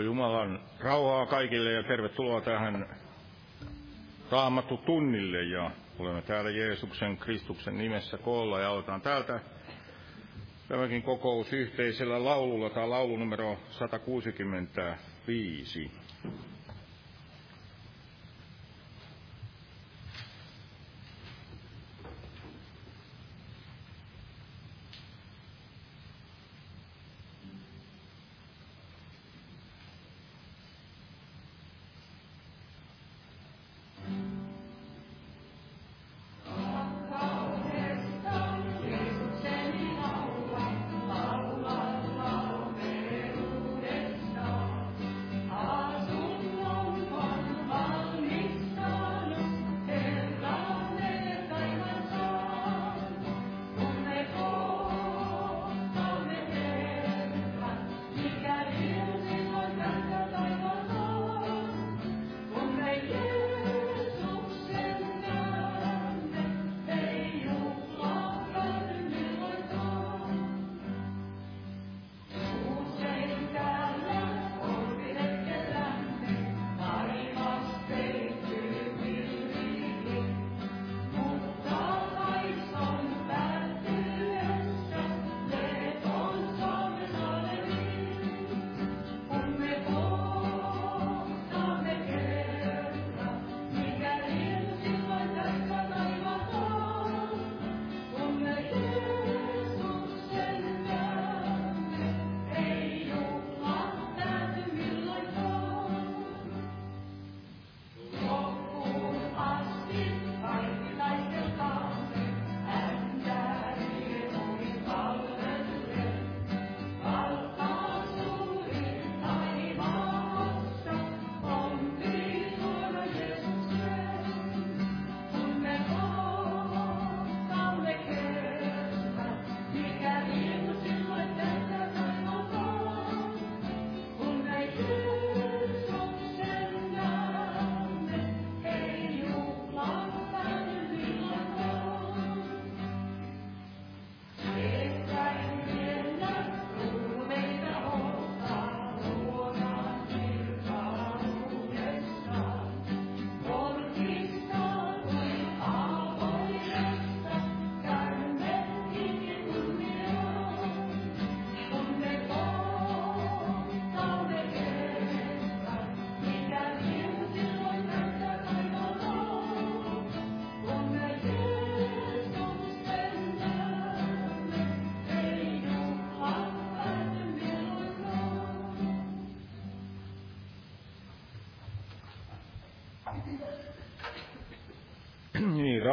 Jumalan rauhaa kaikille ja tervetuloa tähän raamattu tunnille ja olemme täällä Jeesuksen Kristuksen nimessä koolla ja aloitetaan täältä tämäkin kokous yhteisellä laululla, tämä laulu numero 165.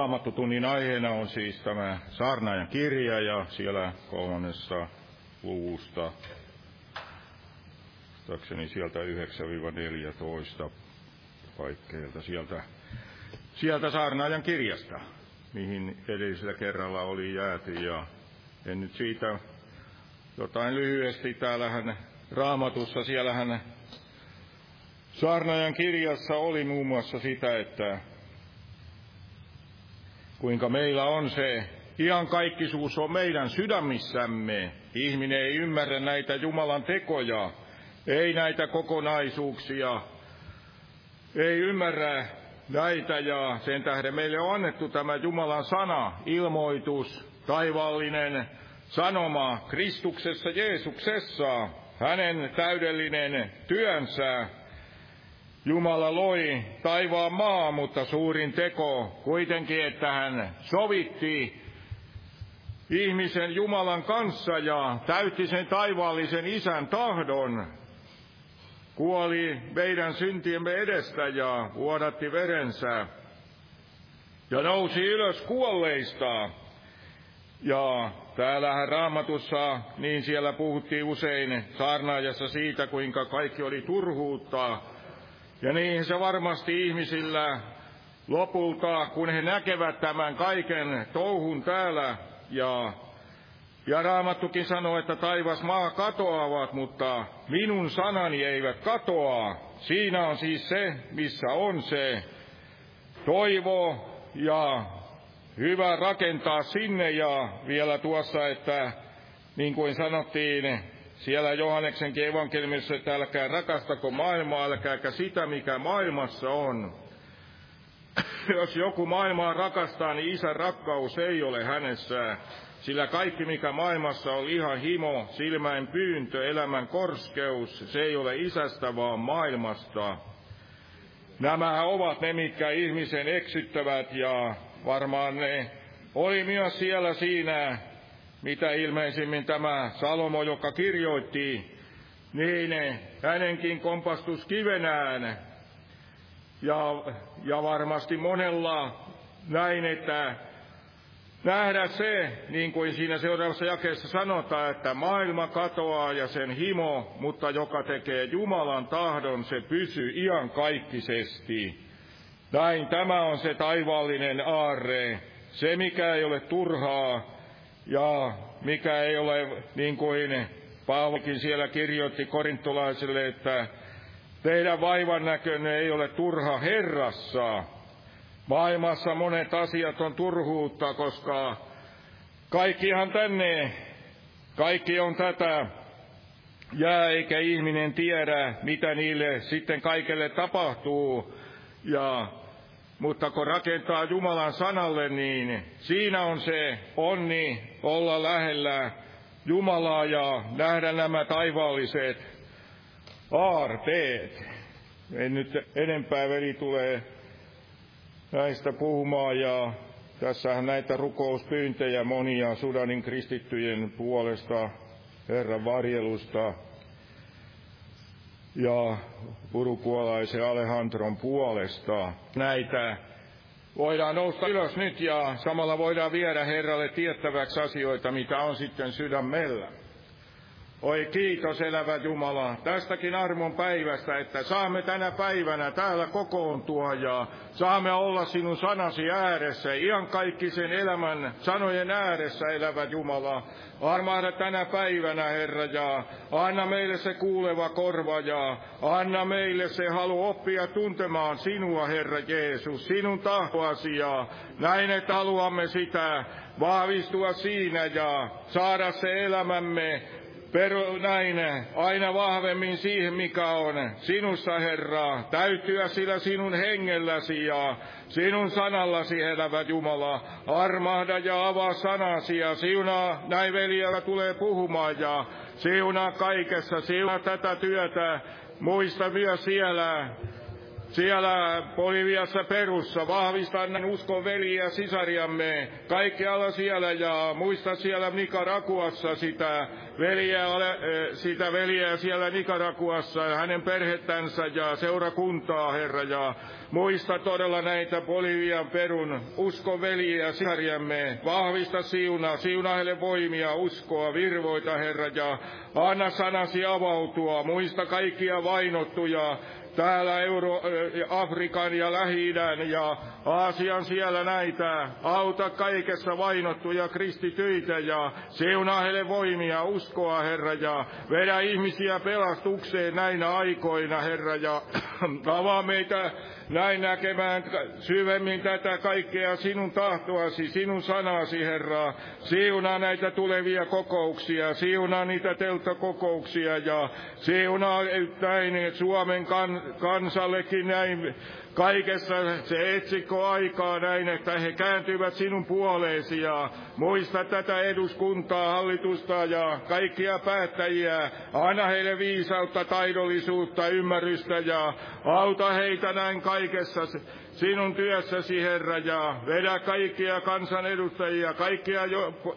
Raamattutunnin aiheena on siis tämä saarnaajan kirja ja siellä kolmannessa luvusta, muistaakseni sieltä 9-14 paikkeilta sieltä, sieltä saarnaajan kirjasta, mihin edellisellä kerralla oli jääty. Ja en nyt siitä jotain lyhyesti. Täällähän raamatussa, siellähän saarnaajan kirjassa oli muun muassa sitä, että kuinka meillä on se iankaikkisuus on meidän sydämissämme. Ihminen ei ymmärrä näitä Jumalan tekoja, ei näitä kokonaisuuksia, ei ymmärrä näitä ja sen tähden meille on annettu tämä Jumalan sana, ilmoitus, taivaallinen sanoma Kristuksessa Jeesuksessa, hänen täydellinen työnsä, Jumala loi taivaan maa, mutta suurin teko kuitenkin, että hän sovitti ihmisen Jumalan kanssa ja täytti sen taivaallisen isän tahdon. Kuoli meidän syntiemme edestä ja vuodatti verensä ja nousi ylös kuolleista. Ja täällähän raamatussa, niin siellä puhuttiin usein saarnaajassa siitä, kuinka kaikki oli turhuutta, ja niin se varmasti ihmisillä lopulta, kun he näkevät tämän kaiken touhun täällä ja ja Raamattukin sanoo, että taivas maa katoavat, mutta minun sanani eivät katoa. Siinä on siis se, missä on se toivo ja hyvä rakentaa sinne ja vielä tuossa, että niin kuin sanottiin siellä Johanneksenkin evankeliumissa, että älkää rakastako maailmaa, älkääkä sitä, mikä maailmassa on. Jos joku maailmaa rakastaa, niin isän rakkaus ei ole hänessä, sillä kaikki, mikä maailmassa on liha, himo, silmäin pyyntö, elämän korskeus, se ei ole isästä, vaan maailmasta. Nämä ovat ne, mitkä ihmisen eksyttävät, ja varmaan ne oli myös siellä siinä mitä ilmeisimmin tämä Salomo, joka kirjoitti, niin hänenkin kompastus kivenään. Ja, ja varmasti monella näin, että nähdä se, niin kuin siinä seuraavassa jakeessa sanotaan, että maailma katoaa ja sen himo, mutta joka tekee Jumalan tahdon, se pysyy iankaikkisesti. Näin tämä on se taivaallinen aarre, se mikä ei ole turhaa, ja mikä ei ole niin kuin Paavokin siellä kirjoitti korintolaisille, että teidän vaivan näkönne ei ole turha Herrassa. Maailmassa monet asiat on turhuutta, koska kaikkihan tänne, kaikki on tätä, jää eikä ihminen tiedä, mitä niille sitten kaikelle tapahtuu. Ja mutta kun rakentaa Jumalan sanalle, niin siinä on se onni olla lähellä Jumalaa ja nähdä nämä taivaalliset aarteet. En nyt enempää veli tulee näistä puhumaan ja tässähän näitä rukouspyyntejä monia Sudanin kristittyjen puolesta, Herran varjelusta ja urukuolaisen Alejandron puolesta. Näitä voidaan nousta ylös nyt ja samalla voidaan viedä Herralle tiettäväksi asioita, mitä on sitten sydämellä. Oi kiitos elävä Jumala tästäkin armon päivästä, että saamme tänä päivänä täällä kokoontua ja saamme olla sinun sanasi ääressä, iankaikkisen elämän sanojen ääressä elävä Jumala. Armahda tänä päivänä, Herra, ja anna meille se kuuleva korva ja anna meille se halu oppia tuntemaan sinua, Herra Jeesus, sinun tahtoasi ja näin, että haluamme sitä vahvistua siinä ja saada se elämämme peru näin aina vahvemmin siihen, mikä on sinussa, Herra, täytyä sillä sinun hengelläsi ja sinun sanallasi, elävä Jumala. Armahda ja avaa sanasi ja siunaa näin veljellä tulee puhumaan ja siunaa kaikessa, siunaa tätä työtä. Muista myös siellä siellä Boliviassa Perussa. Vahvista uskon veliä ja sisariamme kaikkialla siellä ja muista siellä Nicaraguassa sitä veliä, sitä veliä siellä Nicaraguassa ja hänen perhettänsä ja seurakuntaa, Herra, ja muista todella näitä Bolivian Perun uskon veliä ja sisariamme. Vahvista siunaa, siunaa heille voimia, uskoa, virvoita, Herra, ja anna sanasi avautua. Muista kaikkia vainottuja, täällä Euro, Afrikan ja lähi ja Aasian siellä näitä. Auta kaikessa vainottuja kristityitä ja seunaa heille voimia, uskoa Herra ja vedä ihmisiä pelastukseen näinä aikoina Herra ja avaa meitä näin näkemään syvemmin tätä kaikkea sinun tahtoasi, sinun sanasi, Herra. Siunaa näitä tulevia kokouksia, siunaa niitä telttakokouksia ja siunaa näin Suomen kan, kansallekin näin kaikessa se etsikko aikaa näin, että he kääntyvät sinun puoleesi ja muista tätä eduskuntaa, hallitusta ja kaikkia päättäjiä. Anna heille viisautta, taidollisuutta, ymmärrystä ja auta heitä näin kaikessa sinun työssäsi, Herra, ja vedä kaikkia kansanedustajia, kaikkia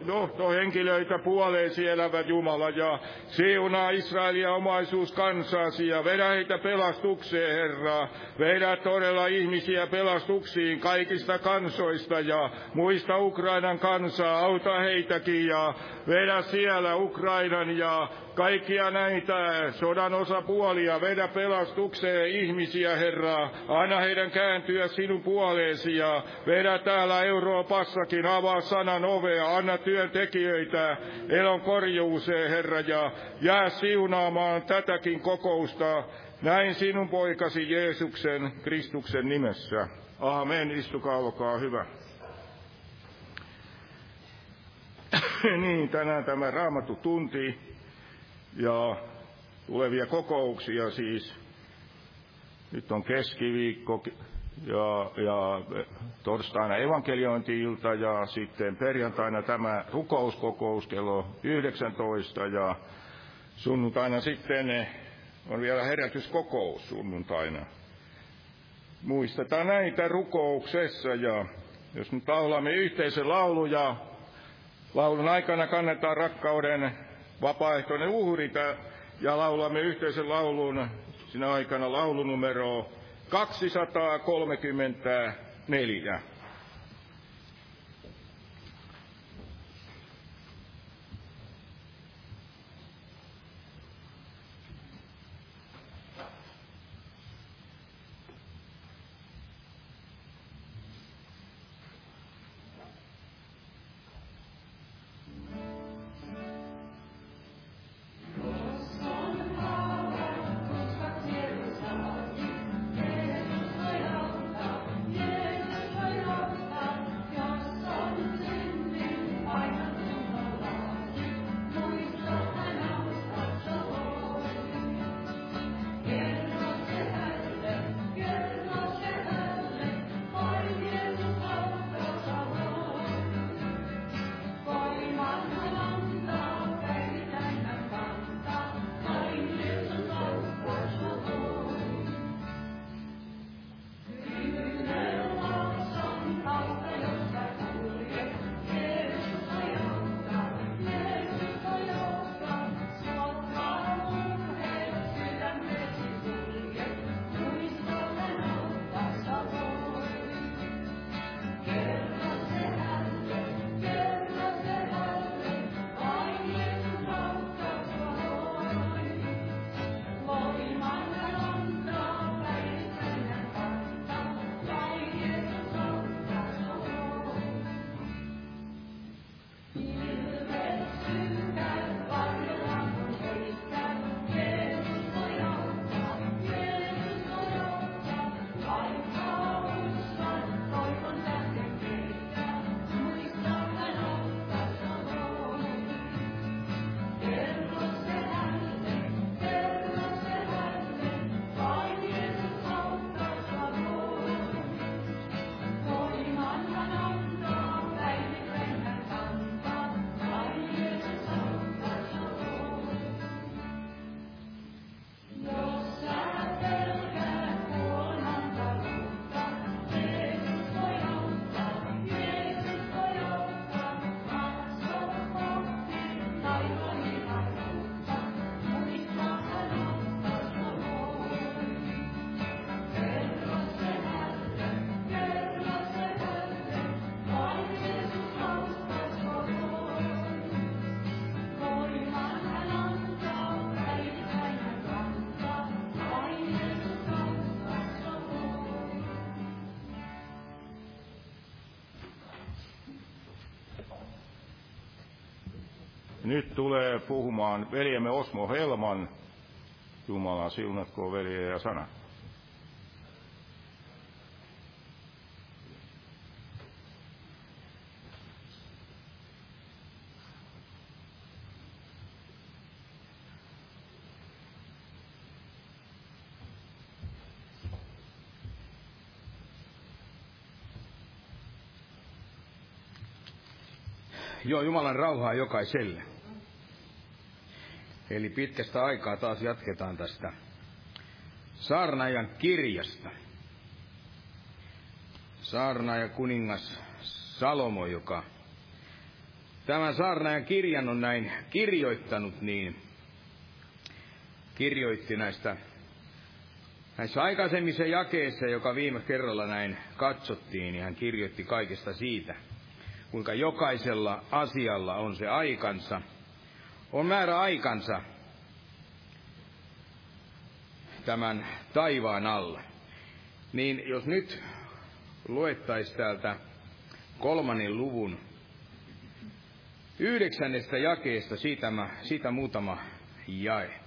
johtohenkilöitä puoleesi elävä Jumala, ja siunaa Israelia omaisuus kansaasi, ja vedä heitä pelastukseen, Herra. Vedä todella ihmisiä pelastuksiin kaikista kansoista, ja muista Ukrainan kansaa, auta heitäkin, ja vedä siellä Ukrainan ja kaikkia näitä sodan osapuolia, vedä pelastukseen ihmisiä, Herra. Anna heidän kääntyä sinun puoleesi ja vedä täällä Euroopassakin, avaa sanan ovea, anna työntekijöitä elon korjuuseen, Herra, ja jää siunaamaan tätäkin kokousta näin sinun poikasi Jeesuksen Kristuksen nimessä. Amen, istukaa, olkaa hyvä. niin, tänään tämä raamattu tunti Ja tulevia kokouksia siis, nyt on keskiviikko ja, ja torstaina evankeliointi-ilta ja sitten perjantaina tämä rukouskokous kello 19 ja sunnuntaina sitten on vielä herätyskokous sunnuntaina. Muistetaan näitä rukouksessa ja jos nyt laulamme yhteisen laulu ja laulun aikana kannetaan rakkauden vapaaehtoinen uhri ja laulamme yhteisen laulun sinä aikana laulunumero 234. Nyt tulee puhumaan veljemme Osmo Helman. Jumala siunatkoon veljeä ja sana. Joo, Jumalan rauhaa jokaiselle. Eli pitkästä aikaa taas jatketaan tästä saarnaajan kirjasta. Saarnaaja kuningas Salomo, joka tämän saarnaajan kirjan on näin kirjoittanut, niin kirjoitti näistä näissä aikaisemmissa jakeissa, joka viime kerralla näin katsottiin, niin hän kirjoitti kaikesta siitä, kuinka jokaisella asialla on se aikansa – on määrä aikansa tämän taivaan alla. Niin jos nyt luettaisiin täältä kolmannen luvun yhdeksännestä jakeesta siitä, siitä muutama jae.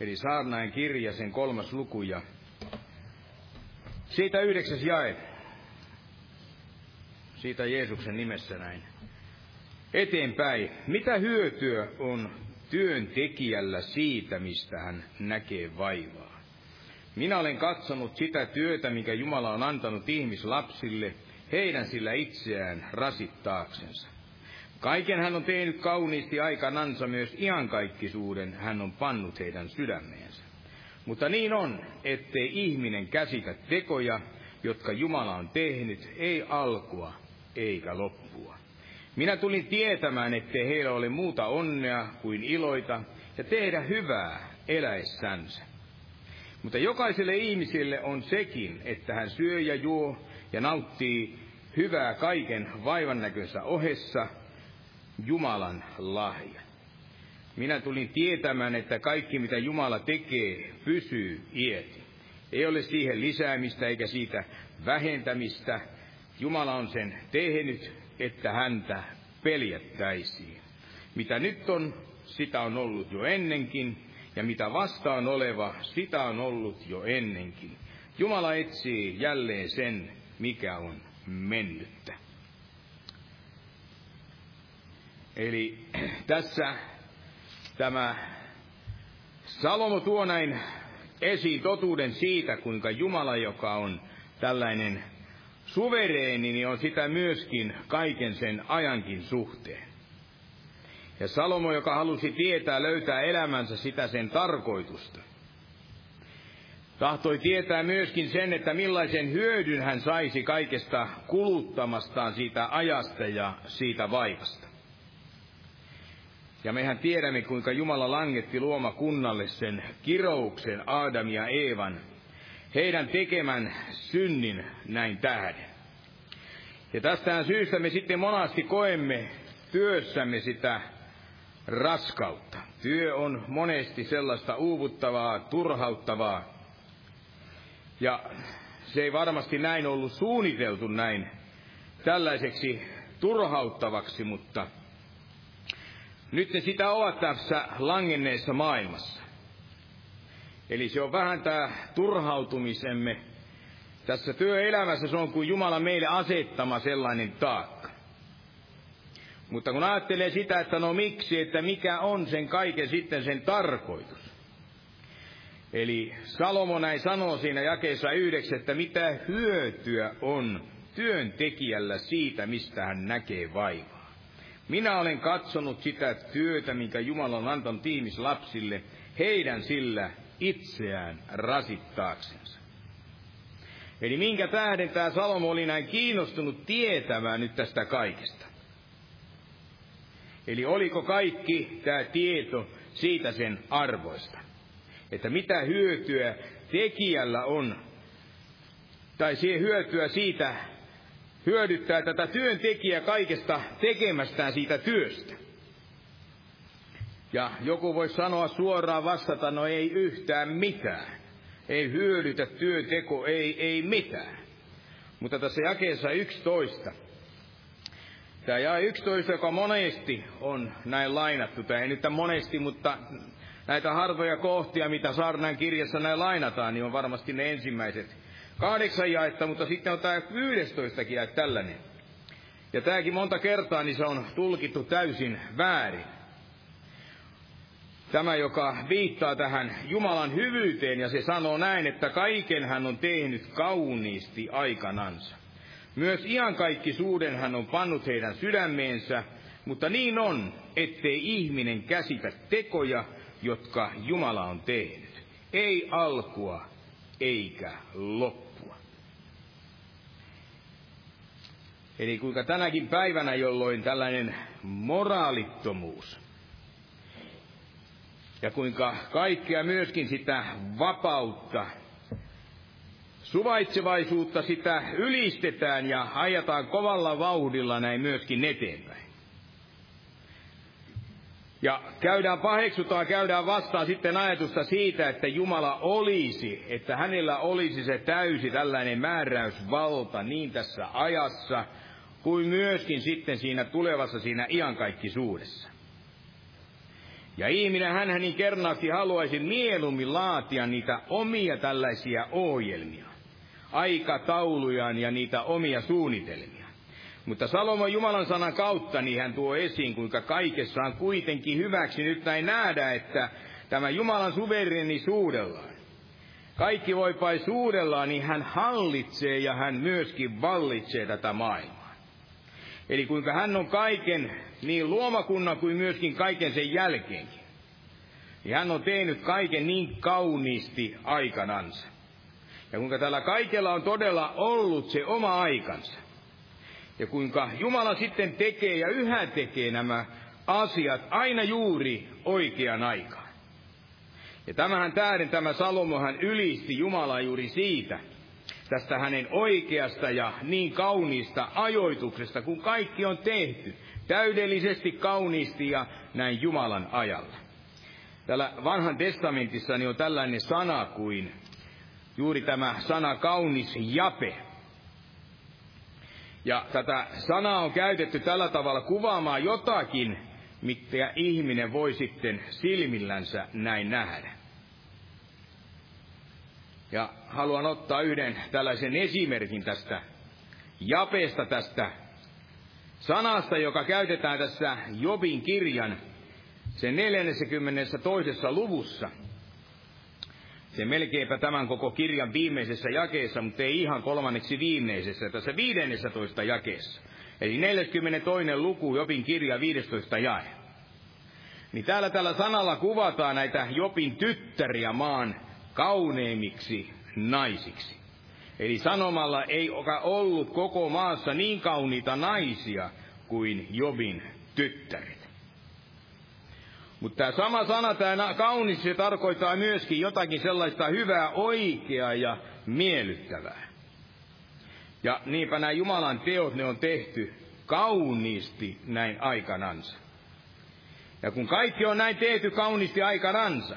Eli saarnain kirja, sen kolmas luku ja siitä yhdeksäs jae. Siitä Jeesuksen nimessä näin eteenpäin. Mitä hyötyä on työntekijällä siitä, mistä hän näkee vaivaa. Minä olen katsonut sitä työtä, mikä Jumala on antanut ihmislapsille, heidän sillä itseään rasittaaksensa. Kaiken hän on tehnyt kauniisti aikanansa, myös iankaikkisuuden hän on pannut heidän sydämeensä. Mutta niin on, ettei ihminen käsitä tekoja, jotka Jumala on tehnyt, ei alkua eikä loppua. Minä tulin tietämään, ettei heillä ole muuta onnea kuin iloita ja tehdä hyvää eläessänsä. Mutta jokaiselle ihmiselle on sekin, että hän syö ja juo ja nauttii hyvää kaiken vaivan näkönsä ohessa, Jumalan lahja. Minä tulin tietämään, että kaikki mitä Jumala tekee, pysyy ieti. Ei ole siihen lisäämistä eikä siitä vähentämistä. Jumala on sen tehnyt, että häntä peljättäisiin. Mitä nyt on, sitä on ollut jo ennenkin, ja mitä vastaan oleva, sitä on ollut jo ennenkin. Jumala etsii jälleen sen, mikä on mennyttä. Eli tässä tämä Salomo tuo näin esiin totuuden siitä, kuinka Jumala, joka on tällainen suvereeni, niin on sitä myöskin kaiken sen ajankin suhteen. Ja Salomo, joka halusi tietää, löytää elämänsä sitä sen tarkoitusta, tahtoi tietää myöskin sen, että millaisen hyödyn hän saisi kaikesta kuluttamastaan siitä ajasta ja siitä vaivasta. Ja mehän tiedämme, kuinka Jumala langetti luomakunnalle sen kirouksen Aadam ja Eevan, heidän tekemän synnin näin tähden. Ja tästähän syystä me sitten monasti koemme työssämme sitä raskautta. Työ on monesti sellaista uuvuttavaa, turhauttavaa. Ja se ei varmasti näin ollut suunniteltu näin tällaiseksi turhauttavaksi, mutta nyt ne sitä ovat tässä langenneessa maailmassa. Eli se on vähän tämä turhautumisemme tässä työelämässä, se on kuin Jumala meille asettama sellainen taakka. Mutta kun ajattelee sitä, että no miksi, että mikä on sen kaiken sitten sen tarkoitus. Eli Salomo näin sanoo siinä jakeessa yhdeksän, että mitä hyötyä on työntekijällä siitä, mistä hän näkee vaivaa. Minä olen katsonut sitä työtä, minkä Jumala on antanut ihmislapsille, heidän sillä itseään rasittaaksensa. Eli minkä tähden tämä Salomo oli näin kiinnostunut tietämään nyt tästä kaikesta. Eli oliko kaikki tämä tieto siitä sen arvoista? Että mitä hyötyä tekijällä on, tai siihen hyötyä siitä, hyödyttää tätä työntekijää kaikesta tekemästään siitä työstä. Ja joku voi sanoa suoraan vastata, no ei yhtään mitään. Ei hyödytä työnteko, ei, ei mitään. Mutta tässä jakeessa 11 Tämä jae 11, joka monesti on näin lainattu, tai ei nyt monesti, mutta näitä harvoja kohtia, mitä Saarnan kirjassa näin lainataan, niin on varmasti ne ensimmäiset kahdeksan jaetta, mutta sitten on tämä 11 jae tällainen. Ja tämäkin monta kertaa, niin se on tulkittu täysin väärin. Tämä, joka viittaa tähän Jumalan hyvyyteen, ja se sanoo näin, että kaiken hän on tehnyt kauniisti aikanansa. Myös iankaikkisuuden hän on pannut heidän sydämeensä, mutta niin on, ettei ihminen käsitä tekoja, jotka Jumala on tehnyt. Ei alkua eikä loppua. Eli kuinka tänäkin päivänä, jolloin tällainen moraalittomuus ja kuinka kaikkea myöskin sitä vapautta Suvaitsevaisuutta sitä ylistetään ja ajetaan kovalla vauhdilla näin myöskin eteenpäin. Ja käydään paheksutaan, käydään vastaan sitten ajatusta siitä, että Jumala olisi, että hänellä olisi se täysi tällainen määräysvalta niin tässä ajassa, kuin myöskin sitten siinä tulevassa siinä iankaikkisuudessa. Ja ihminen hän niin kernaasti haluaisi mieluummin laatia niitä omia tällaisia ohjelmia aikataulujaan ja niitä omia suunnitelmia. Mutta Salomon Jumalan sanan kautta niin hän tuo esiin, kuinka kaikessa on kuitenkin hyväksi nyt näin nähdä, että tämä Jumalan suverenisuudellaan, kaikki voipaisuudellaan, niin hän hallitsee ja hän myöskin vallitsee tätä maailmaa. Eli kuinka hän on kaiken, niin luomakunnan kuin myöskin kaiken sen jälkeenkin. Ja hän on tehnyt kaiken niin kauniisti aikanansa. Ja kuinka tällä kaikella on todella ollut se oma aikansa. Ja kuinka Jumala sitten tekee ja yhä tekee nämä asiat aina juuri oikean aikaan. Ja tämähän tähden tämä Salomohan ylisti Jumalaa juuri siitä, tästä hänen oikeasta ja niin kauniista ajoituksesta, kun kaikki on tehty, täydellisesti kauniisti ja näin Jumalan ajalla. Täällä vanhan testamentissa niin on tällainen sana kuin juuri tämä sana kaunis jape. Ja tätä sanaa on käytetty tällä tavalla kuvaamaan jotakin, mitä ihminen voi sitten silmillänsä näin nähdä. Ja haluan ottaa yhden tällaisen esimerkin tästä japeesta, tästä sanasta, joka käytetään tässä Jobin kirjan sen 42. luvussa. Se melkeinpä tämän koko kirjan viimeisessä jakeessa, mutta ei ihan kolmanneksi viimeisessä, tässä 15 jakeessa. Eli 42. luku, Jopin kirja, 15 jae. Niin täällä tällä sanalla kuvataan näitä Jopin tyttäriä maan kauneimmiksi naisiksi. Eli sanomalla ei ole ollut koko maassa niin kauniita naisia kuin Jobin tyttäret. Mutta tämä sama sana, tämä kaunis, se tarkoittaa myöskin jotakin sellaista hyvää, oikeaa ja miellyttävää. Ja niinpä nämä Jumalan teot, ne on tehty kauniisti näin aikanansa. Ja kun kaikki on näin tehty kauniisti aikanansa,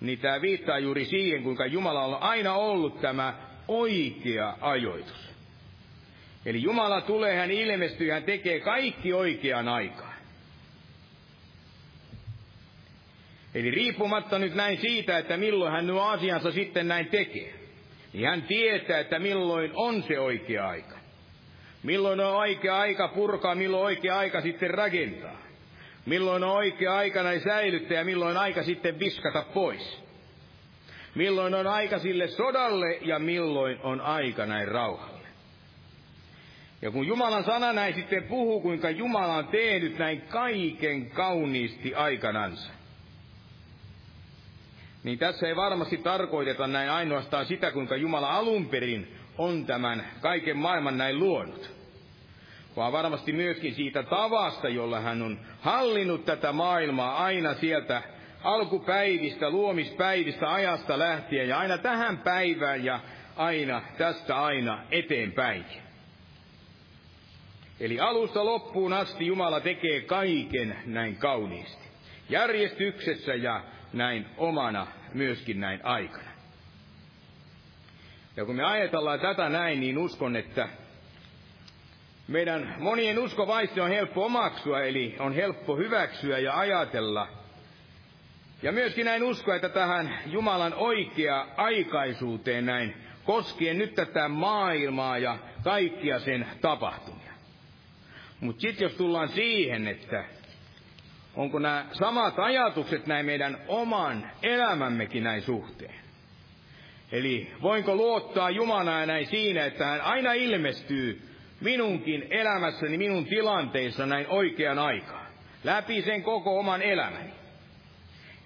niin tämä viittaa juuri siihen, kuinka Jumala on aina ollut tämä oikea ajoitus. Eli Jumala tulee, hän ilmestyy, hän tekee kaikki oikeaan aikaan. Eli riippumatta nyt näin siitä, että milloin hän nuo asiansa sitten näin tekee, niin hän tietää, että milloin on se oikea aika. Milloin on oikea aika purkaa, milloin oikea aika sitten rakentaa. Milloin on oikea aika näin säilyttää ja milloin aika sitten viskata pois. Milloin on aika sille sodalle ja milloin on aika näin rauhalle. Ja kun Jumalan sana näin sitten puhuu, kuinka Jumala on tehnyt näin kaiken kauniisti aikanansa, niin tässä ei varmasti tarkoiteta näin ainoastaan sitä, kuinka Jumala alun perin on tämän kaiken maailman näin luonut vaan varmasti myöskin siitä tavasta, jolla hän on hallinnut tätä maailmaa aina sieltä alkupäivistä, luomispäivistä, ajasta lähtien ja aina tähän päivään ja aina tästä aina eteenpäin. Eli alusta loppuun asti Jumala tekee kaiken näin kauniisti. Järjestyksessä ja näin omana myöskin näin aikana. Ja kun me ajatellaan tätä näin, niin uskon, että meidän monien uskovaisti on helppo omaksua, eli on helppo hyväksyä ja ajatella. Ja myöskin näin uskoa, että tähän Jumalan oikea aikaisuuteen näin, koskien nyt tätä maailmaa ja kaikkia sen tapahtumia. Mutta sitten jos tullaan siihen, että onko nämä samat ajatukset näin meidän oman elämämmekin näin suhteen. Eli voinko luottaa Jumalaa näin siinä, että hän aina ilmestyy minunkin elämässäni, minun tilanteissa näin oikean aikaan. Läpi sen koko oman elämäni.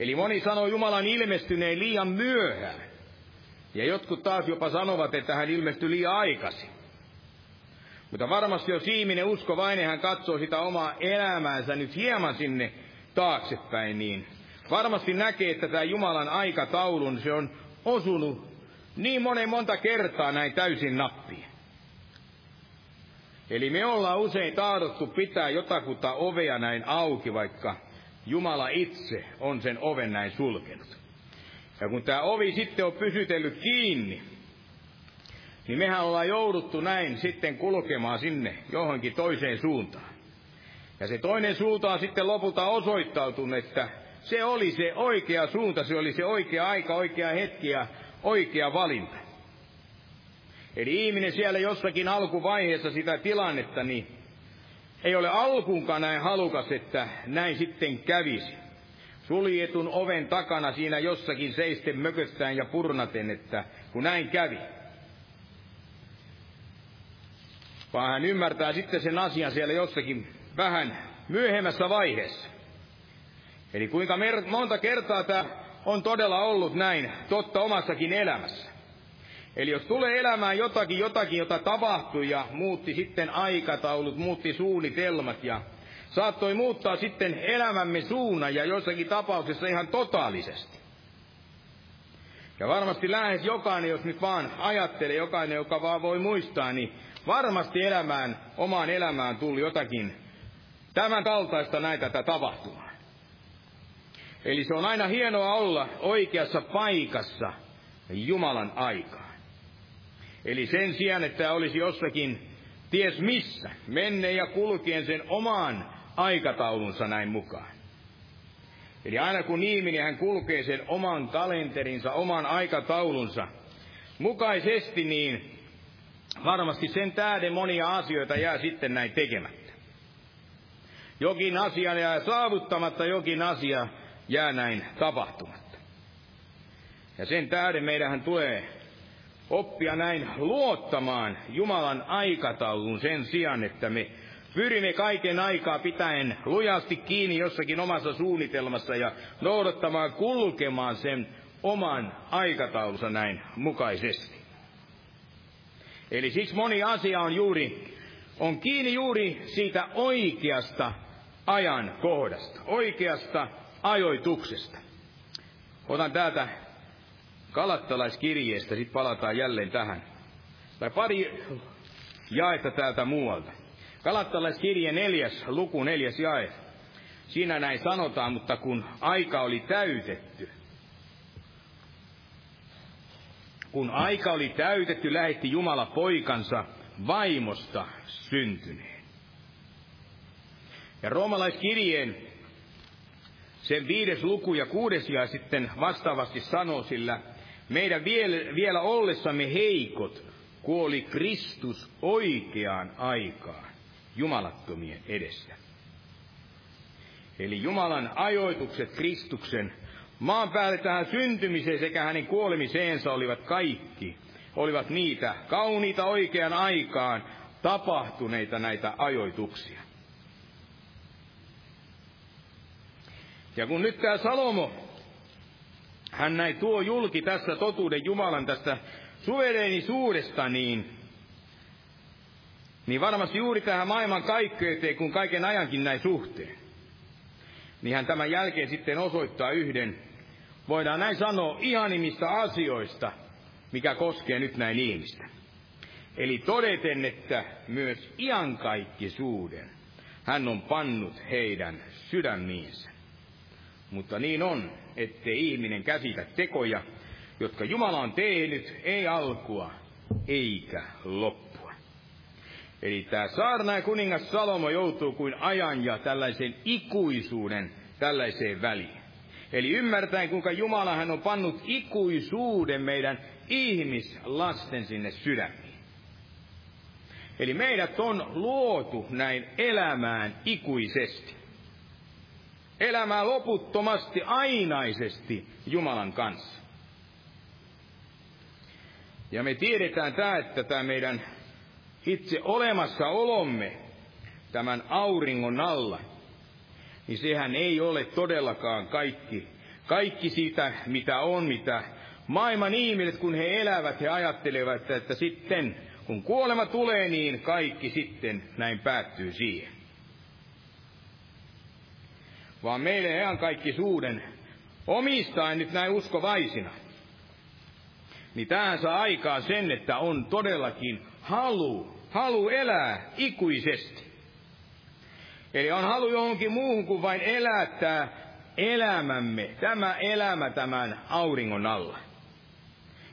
Eli moni sanoo Jumalan ilmestyneen liian myöhään. Ja jotkut taas jopa sanovat, että hän ilmestyi liian aikaisin. Mutta varmasti jos ihminen uskovainen, hän katsoo sitä omaa elämäänsä nyt hieman sinne taaksepäin, niin varmasti näkee, että tämä Jumalan aikataulun, se on osunut niin monen monta kertaa näin täysin nappiin. Eli me ollaan usein tahdottu pitää jotakuta ovea näin auki, vaikka Jumala itse on sen oven näin sulkenut. Ja kun tämä ovi sitten on pysytellyt kiinni, niin mehän ollaan jouduttu näin sitten kulkemaan sinne johonkin toiseen suuntaan. Ja se toinen suunta on sitten lopulta osoittautunut, että se oli se oikea suunta, se oli se oikea aika, oikea hetki ja oikea valinta. Eli ihminen siellä jossakin alkuvaiheessa sitä tilannetta, niin ei ole alkuunkaan näin halukas, että näin sitten kävisi. Suljetun oven takana siinä jossakin seisten mököstään ja purnaten, että kun näin kävi. Vaan hän ymmärtää sitten sen asian siellä jossakin vähän myöhemmässä vaiheessa. Eli kuinka monta kertaa tämä on todella ollut näin totta omassakin elämässä. Eli jos tulee elämään jotakin, jotakin, jota tapahtui ja muutti sitten aikataulut, muutti suunnitelmat ja saattoi muuttaa sitten elämämme suunnan ja jossakin tapauksessa ihan totaalisesti. Ja varmasti lähes jokainen, jos nyt vaan ajattelee, jokainen, joka vaan voi muistaa, niin varmasti elämään, omaan elämään tuli jotakin tämän kaltaista näitä tätä tapahtumaa. Eli se on aina hienoa olla oikeassa paikassa Jumalan aikaan. Eli sen sijaan, että olisi jossakin ties missä, menne ja kulkien sen omaan aikataulunsa näin mukaan. Eli aina kun ihminen hän kulkee sen oman kalenterinsa, oman aikataulunsa mukaisesti, niin varmasti sen tähden monia asioita jää sitten näin tekemättä. Jokin asia jää saavuttamatta, jokin asia jää näin tapahtumatta. Ja sen tähden meidän tulee oppia näin luottamaan Jumalan aikataulun sen sijaan, että me pyrimme kaiken aikaa pitäen lujasti kiinni jossakin omassa suunnitelmassa ja noudattamaan, kulkemaan sen oman aikataulunsa näin mukaisesti. Eli siksi moni asia on juuri, on kiinni juuri siitä oikeasta ajan kohdasta, oikeasta ajoituksesta. Otan täältä kalattalaiskirjeestä, sitten palataan jälleen tähän. Tai pari jaetta täältä muualta. Kalattalaiskirje neljäs, luku neljäs jae. Siinä näin sanotaan, mutta kun aika oli täytetty, kun aika oli täytetty, lähetti Jumala poikansa vaimosta syntyneen. Ja roomalaiskirjeen sen viides luku ja kuudes ja sitten vastaavasti sanoo, sillä meidän vielä, ollessamme heikot kuoli Kristus oikeaan aikaan jumalattomien edessä. Eli Jumalan ajoitukset Kristuksen maan päälle tähän syntymiseen sekä hänen kuolemiseensa olivat kaikki, olivat niitä kauniita oikeaan aikaan tapahtuneita näitä ajoituksia. Ja kun nyt tämä Salomo, hän näin tuo julki tässä totuuden Jumalan tästä suvereenisuudesta, niin, niin varmasti juuri tähän maailman kaikkeuteen, kun kaiken ajankin näin suhteen, niin hän tämän jälkeen sitten osoittaa yhden, voidaan näin sanoa, ihanimmista asioista, mikä koskee nyt näin ihmistä. Eli todeten, että myös iankaikkisuuden hän on pannut heidän sydämiinsä. Mutta niin on, ettei ihminen käsitä tekoja, jotka Jumala on tehnyt, ei alkua eikä loppua. Eli tämä saarna ja kuningas Salomo joutuu kuin ajan ja tällaisen ikuisuuden tällaiseen väliin. Eli ymmärtäen, kuinka Jumala hän on pannut ikuisuuden meidän ihmislasten sinne sydämiin. Eli meidät on luotu näin elämään ikuisesti elämää loputtomasti, ainaisesti Jumalan kanssa. Ja me tiedetään tämä, että tämä meidän itse olemassaolomme tämän auringon alla, niin sehän ei ole todellakaan kaikki, kaikki sitä, mitä on, mitä maailman ihmiset, kun he elävät, he ajattelevat, että, että sitten kun kuolema tulee, niin kaikki sitten näin päättyy siihen vaan meille ihan kaikki suuden omistaen nyt näin uskovaisina. Niin tähän saa aikaa sen, että on todellakin halu, halu elää ikuisesti. Eli on halu johonkin muuhun kuin vain elättää elämämme, tämä elämä tämän auringon alla.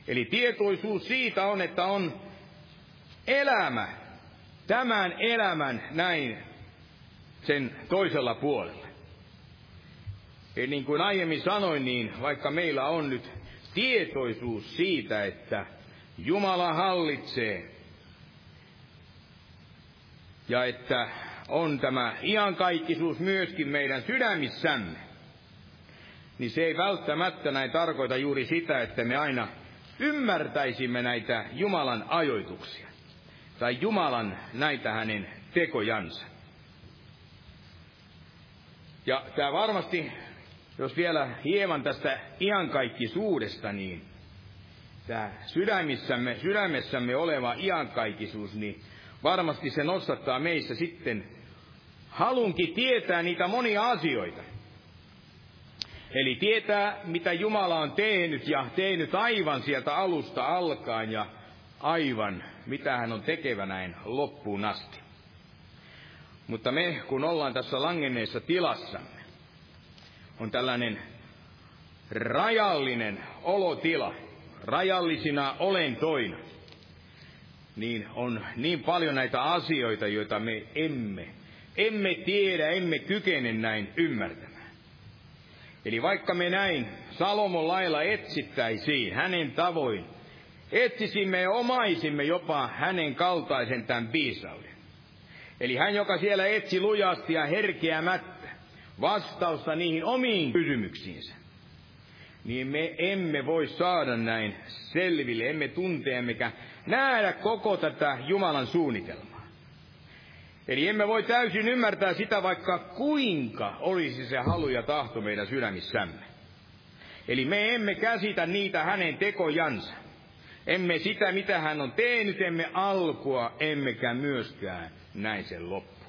Eli tietoisuus siitä on, että on elämä, tämän elämän näin sen toisella puolella. Eli niin kuin aiemmin sanoin, niin vaikka meillä on nyt tietoisuus siitä, että Jumala hallitsee. Ja että on tämä iankaikkisuus myöskin meidän sydämissämme. Niin se ei välttämättä näin tarkoita juuri sitä, että me aina ymmärtäisimme näitä Jumalan ajoituksia. Tai Jumalan näitä hänen tekojansa. Ja tämä varmasti, jos vielä hieman tästä iankaikkisuudesta, niin tämä sydämissämme, sydämessämme oleva iankaikkisuus, niin varmasti se nostattaa meissä sitten halunkin tietää niitä monia asioita. Eli tietää, mitä Jumala on tehnyt ja tehnyt aivan sieltä alusta alkaen ja aivan, mitä hän on tekevä näin loppuun asti. Mutta me, kun ollaan tässä langenneessa tilassamme, on tällainen rajallinen olotila, rajallisina olentoina, niin on niin paljon näitä asioita, joita me emme, emme tiedä, emme kykene näin ymmärtämään. Eli vaikka me näin Salomon lailla etsittäisiin hänen tavoin, etsisimme ja omaisimme jopa hänen kaltaisen tämän viisauden. Eli hän, joka siellä etsi lujasti ja herkeämättä vastausta niihin omiin kysymyksiinsä, niin me emme voi saada näin selville, emme tuntea emmekä nähdä koko tätä Jumalan suunnitelmaa. Eli emme voi täysin ymmärtää sitä, vaikka kuinka olisi se halu ja tahto meidän sydämissämme. Eli me emme käsitä niitä hänen tekojansa. Emme sitä, mitä hän on tehnyt, emme alkua, emmekä myöskään näin sen loppua.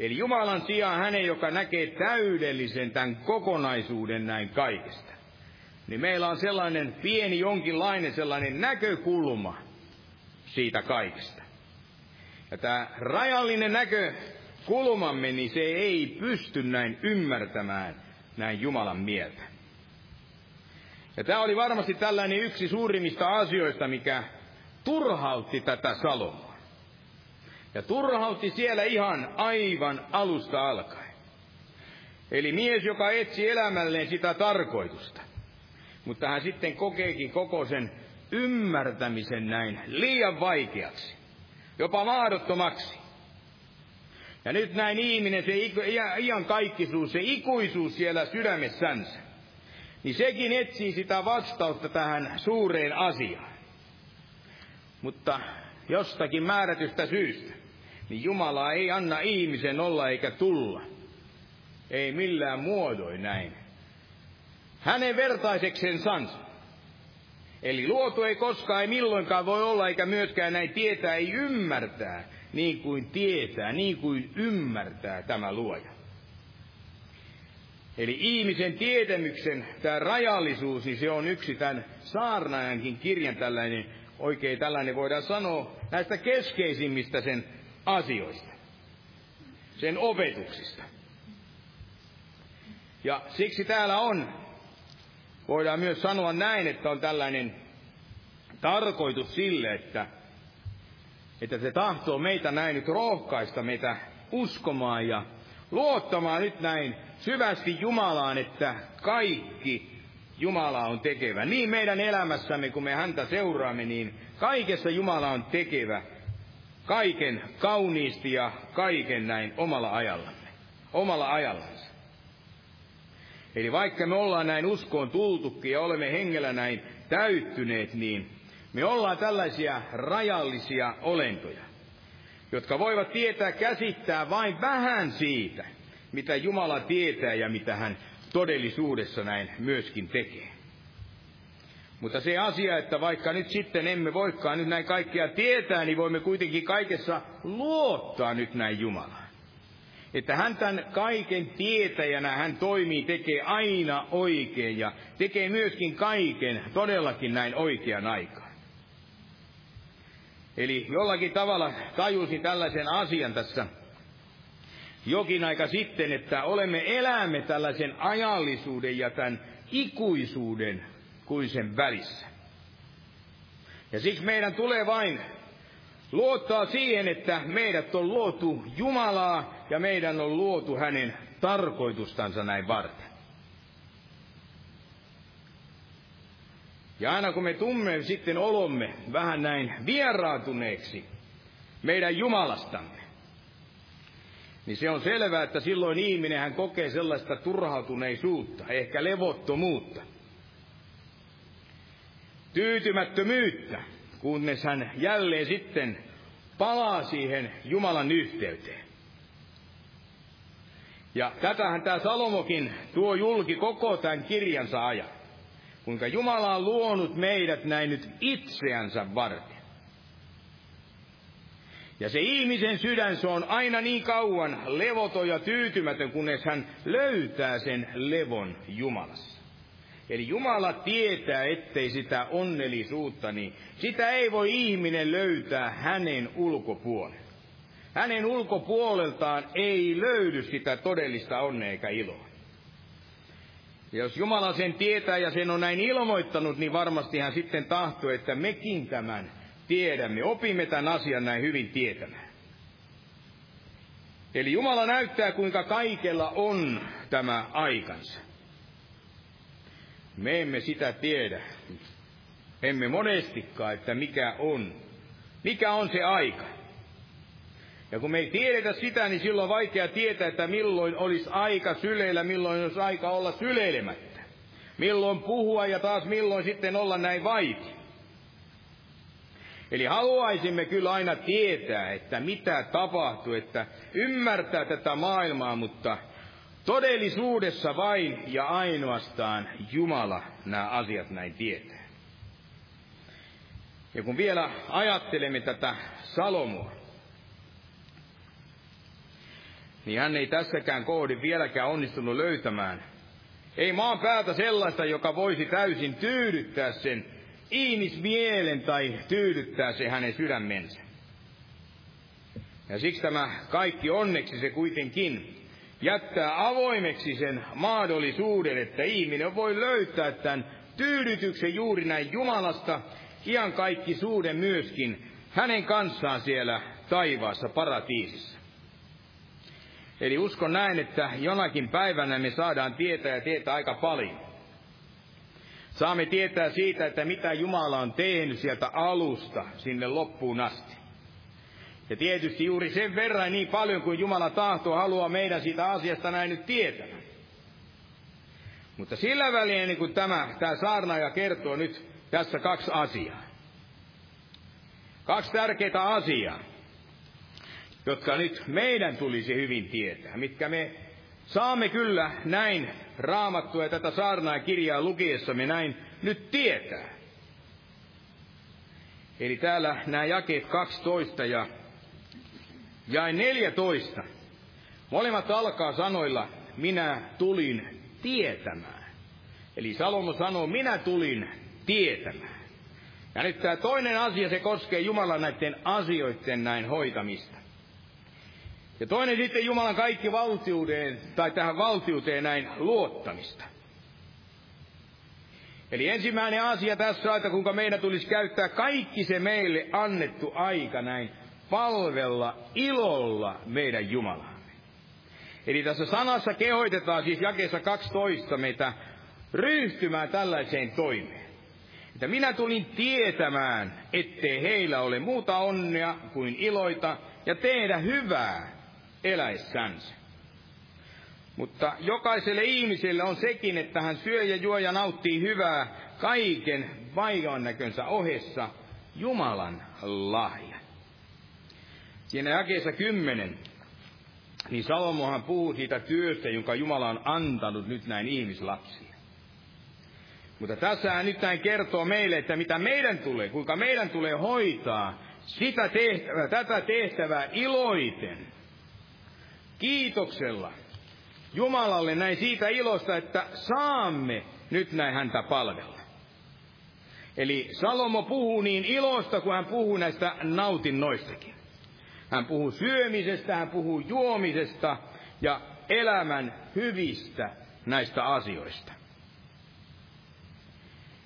Eli Jumalan sijaan hänen, joka näkee täydellisen tämän kokonaisuuden näin kaikesta. Niin meillä on sellainen pieni jonkinlainen sellainen näkökulma siitä kaikesta. Ja tämä rajallinen näkökulmamme, niin se ei pysty näin ymmärtämään näin Jumalan mieltä. Ja tämä oli varmasti tällainen yksi suurimmista asioista, mikä turhautti tätä Salomoa. Ja turhautti siellä ihan aivan alusta alkaen. Eli mies, joka etsi elämälleen sitä tarkoitusta. Mutta hän sitten kokeekin koko sen ymmärtämisen näin liian vaikeaksi, jopa mahdottomaksi. Ja nyt näin ihminen, se ian kaikkisuus, se ikuisuus siellä sydämessänsä, niin sekin etsii sitä vastausta tähän suureen asiaan. Mutta jostakin määrätystä syystä, niin Jumala ei anna ihmisen olla eikä tulla. Ei millään muodoin näin. Hänen vertaisekseen sansa. Eli luotu ei koskaan, ei milloinkaan voi olla, eikä myöskään näin tietää, ei ymmärtää, niin kuin tietää, niin kuin ymmärtää tämä luoja. Eli ihmisen tietämyksen tämä rajallisuus, niin se on yksi tämän saarnaajankin kirjan tällainen, oikein tällainen voidaan sanoa, näistä keskeisimmistä sen asioista, sen opetuksista. Ja siksi täällä on, voidaan myös sanoa näin, että on tällainen tarkoitus sille, että, että se tahtoo meitä näin nyt rohkaista meitä uskomaan ja luottamaan nyt näin syvästi Jumalaan, että kaikki Jumala on tekevä. Niin meidän elämässämme, kun me häntä seuraamme, niin kaikessa Jumala on tekevä. Kaiken kauniisti ja kaiken näin omalla ajallamme. Omalla ajallansa. Eli vaikka me ollaan näin uskoon tultukin ja olemme hengellä näin täyttyneet, niin me ollaan tällaisia rajallisia olentoja, jotka voivat tietää käsittää vain vähän siitä – mitä Jumala tietää ja mitä hän todellisuudessa näin myöskin tekee. Mutta se asia, että vaikka nyt sitten emme voikaan nyt näin kaikkea tietää, niin voimme kuitenkin kaikessa luottaa nyt näin Jumalaan. Että hän tämän kaiken tietäjänä, hän toimii, tekee aina oikein ja tekee myöskin kaiken todellakin näin oikean aikaan. Eli jollakin tavalla tajusin tällaisen asian tässä jokin aika sitten, että olemme elämme tällaisen ajallisuuden ja tämän ikuisuuden kuin sen välissä. Ja siksi meidän tulee vain luottaa siihen, että meidät on luotu Jumalaa ja meidän on luotu hänen tarkoitustansa näin varten. Ja aina kun me tumme sitten olomme vähän näin vieraantuneeksi meidän Jumalastamme, niin se on selvää, että silloin ihminen hän kokee sellaista turhautuneisuutta, ehkä levottomuutta, tyytymättömyyttä, kunnes hän jälleen sitten palaa siihen Jumalan yhteyteen. Ja tätähän tämä Salomokin tuo julki koko tämän kirjansa ajan. Kuinka Jumala on luonut meidät näin nyt itseänsä varten. Ja se ihmisen sydän, se on aina niin kauan levoton ja tyytymätön, kunnes hän löytää sen levon Jumalassa. Eli Jumala tietää, ettei sitä onnellisuutta, niin sitä ei voi ihminen löytää hänen ulkopuolelta. Hänen ulkopuoleltaan ei löydy sitä todellista onnea eikä iloa. Ja jos Jumala sen tietää ja sen on näin ilmoittanut, niin varmasti hän sitten tahtoo, että mekin tämän tiedämme. Opimme tämän asian näin hyvin tietämään. Eli Jumala näyttää, kuinka kaikella on tämä aikansa. Me emme sitä tiedä. Emme monestikaan, että mikä on. Mikä on se aika? Ja kun me ei tiedetä sitä, niin silloin on vaikea tietää, että milloin olisi aika syleillä, milloin olisi aika olla syleilemättä. Milloin puhua ja taas milloin sitten olla näin vaiti. Eli haluaisimme kyllä aina tietää, että mitä tapahtuu, että ymmärtää tätä maailmaa, mutta todellisuudessa vain ja ainoastaan Jumala nämä asiat näin tietää. Ja kun vielä ajattelemme tätä Salomoa, niin hän ei tässäkään kohdin vieläkään onnistunut löytämään. Ei maan päätä sellaista, joka voisi täysin tyydyttää sen ihmismielen tai tyydyttää se hänen sydämensä. Ja siksi tämä kaikki onneksi se kuitenkin jättää avoimeksi sen mahdollisuuden, että ihminen voi löytää tämän tyydytyksen juuri näin Jumalasta, ian kaikki suuden myöskin hänen kanssaan siellä taivaassa paratiisissa. Eli uskon näin, että jonakin päivänä me saadaan tietää ja tietää aika paljon. Saamme tietää siitä, että mitä Jumala on tehnyt sieltä alusta sinne loppuun asti. Ja tietysti juuri sen verran niin paljon kuin Jumala tahtoo haluaa meidän siitä asiasta näin nyt tietää. Mutta sillä väliin, niin kuin tämä, tämä saarnaaja kertoo nyt tässä kaksi asiaa. Kaksi tärkeää asiaa, jotka nyt meidän tulisi hyvin tietää, mitkä me saamme kyllä näin raamattua ja tätä saarnaa kirjaa lukiessamme näin nyt tietää. Eli täällä nämä jakeet 12 ja jae 14. Molemmat alkaa sanoilla, minä tulin tietämään. Eli Salomo sanoo, minä tulin tietämään. Ja nyt tämä toinen asia, se koskee Jumalan näiden asioiden näin hoitamista. Ja toinen sitten Jumalan kaikki valtiuteen, tai tähän valtiuteen näin luottamista. Eli ensimmäinen asia tässä on, että kuinka meidän tulisi käyttää kaikki se meille annettu aika näin palvella ilolla meidän Jumalaamme. Eli tässä sanassa kehoitetaan siis jakeessa 12 meitä ryhtymään tällaiseen toimeen. Että minä tulin tietämään, ettei heillä ole muuta onnea kuin iloita ja tehdä hyvää eläessänsä. Mutta jokaiselle ihmiselle on sekin, että hän syö ja juo ja nauttii hyvää kaiken vaivan näkönsä ohessa Jumalan lahja. Siinä jakeessa kymmenen, niin Salomohan puhuu siitä työstä, jonka Jumala on antanut nyt näin ihmislapsille. Mutta tässä hän nyt näin kertoo meille, että mitä meidän tulee, kuinka meidän tulee hoitaa sitä tehtävää, tätä tehtävää iloiten, kiitoksella Jumalalle näin siitä ilosta, että saamme nyt näin häntä palvella. Eli Salomo puhuu niin ilosta, kun hän puhuu näistä nautinnoistakin. Hän puhuu syömisestä, hän puhuu juomisesta ja elämän hyvistä näistä asioista.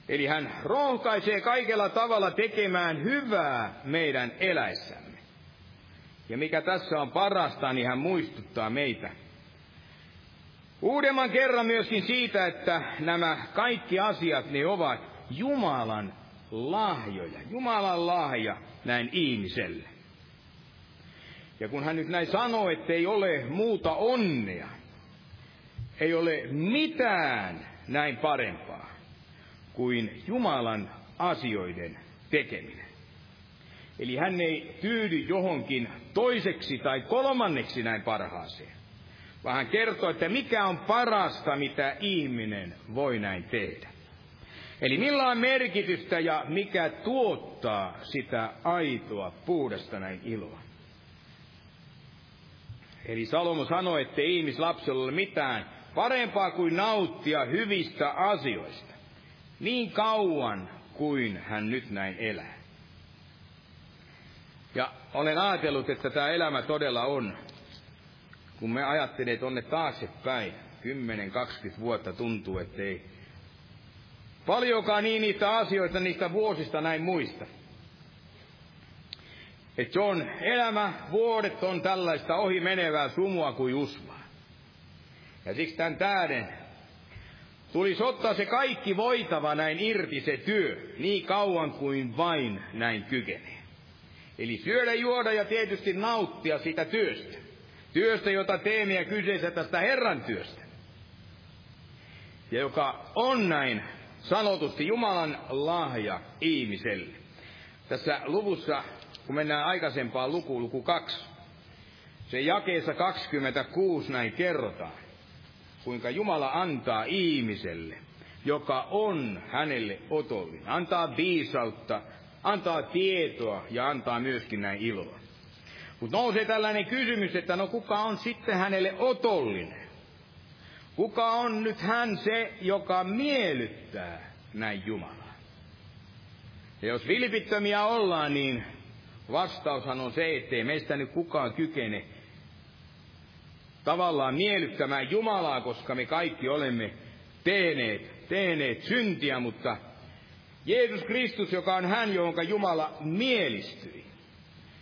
Eli hän rohkaisee kaikella tavalla tekemään hyvää meidän eläissämme. Ja mikä tässä on parasta, niin hän muistuttaa meitä uudemman kerran myöskin siitä, että nämä kaikki asiat ne ovat Jumalan lahjoja, Jumalan lahja näin ihmiselle. Ja kun hän nyt näin sanoo, että ei ole muuta onnea, ei ole mitään näin parempaa kuin Jumalan asioiden tekeminen. Eli hän ei tyydy johonkin toiseksi tai kolmanneksi näin parhaaseen, vaan hän kertoo, että mikä on parasta, mitä ihminen voi näin tehdä. Eli millä on merkitystä ja mikä tuottaa sitä aitoa, puhdasta näin iloa. Eli Salomo sanoi, että ihmislapsella ole mitään parempaa kuin nauttia hyvistä asioista, niin kauan kuin hän nyt näin elää. Ja olen ajatellut, että tämä elämä todella on, kun me ajattelee tuonne taaksepäin, 10-20 vuotta tuntuu, ettei paljonkaan niin niitä asioita niistä vuosista näin muista. Että on elämä, vuodet on tällaista ohi menevää sumua kuin usvaa. Ja siksi tämän tähden tulisi ottaa se kaikki voitava näin irti se työ, niin kauan kuin vain näin kykenee. Eli syödä, juoda ja tietysti nauttia siitä työstä. Työstä, jota teemme ja kyseessä tästä Herran työstä. Ja joka on näin sanotusti Jumalan lahja ihmiselle. Tässä luvussa, kun mennään aikaisempaan lukuun, luku 2, se jakeessa 26 näin kerrotaan, kuinka Jumala antaa ihmiselle, joka on hänelle otollinen. Antaa viisautta, antaa tietoa ja antaa myöskin näin iloa. Mutta nousee tällainen kysymys, että no kuka on sitten hänelle otollinen? Kuka on nyt hän se, joka miellyttää näin Jumalaa? Ja jos vilpittömiä ollaan, niin vastaushan on se, ettei meistä nyt kukaan kykene tavallaan miellyttämään Jumalaa, koska me kaikki olemme tehneet, tehneet syntiä, mutta Jeesus Kristus, joka on hän, jonka Jumala mielistyi.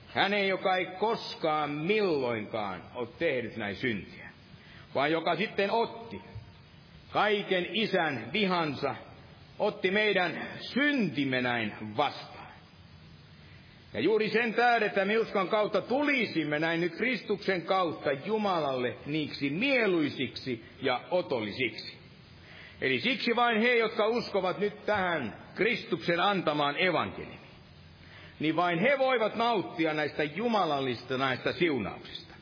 Hänen, joka ei koskaan milloinkaan ole tehnyt näin syntiä, vaan joka sitten otti kaiken isän vihansa, otti meidän syntimme näin vastaan. Ja juuri sen tähden, että me uskon kautta tulisimme näin nyt Kristuksen kautta Jumalalle niiksi mieluisiksi ja otollisiksi. Eli siksi vain he, jotka uskovat nyt tähän Kristuksen antamaan evankeliumiin, niin vain he voivat nauttia näistä jumalallista näistä siunauksista.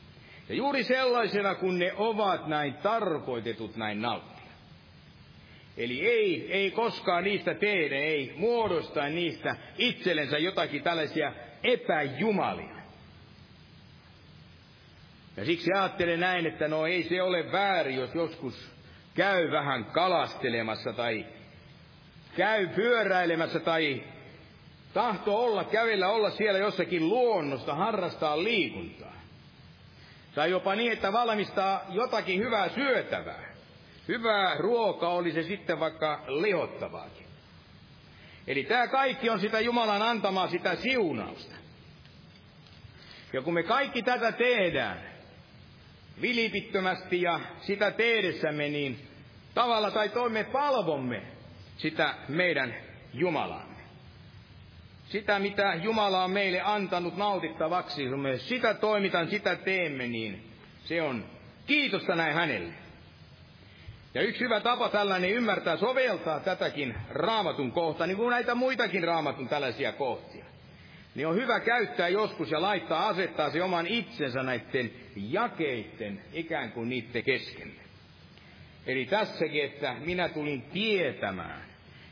Ja juuri sellaisena, kun ne ovat näin tarkoitetut näin nauttia. Eli ei, ei koskaan niistä tehdä, ei muodosta niistä itsellensä jotakin tällaisia epäjumalia. Ja siksi ajattelen näin, että no ei se ole väärin, jos joskus käy vähän kalastelemassa tai käy pyöräilemässä tai tahtoo olla, kävellä olla siellä jossakin luonnosta, harrastaa liikuntaa. Tai jopa niin, että valmistaa jotakin hyvää syötävää. Hyvää ruoka oli se sitten vaikka lihottavaakin. Eli tämä kaikki on sitä Jumalan antamaa sitä siunausta. Ja kun me kaikki tätä tehdään, vilipittömästi ja sitä tehdessämme, niin tavalla tai toimme palvomme sitä meidän Jumalaamme. Sitä, mitä Jumala on meille antanut nautittavaksi, sitä toimitan, sitä teemme, niin se on kiitosta näin hänelle. Ja yksi hyvä tapa tällainen ymmärtää, soveltaa tätäkin raamatun kohtaa, niin kuin näitä muitakin raamatun tällaisia kohtia. Niin on hyvä käyttää joskus ja laittaa, asettaa se oman itsensä näiden jakeitten ikään kuin niiden keskelle. Eli tässäkin, että minä tulin tietämään,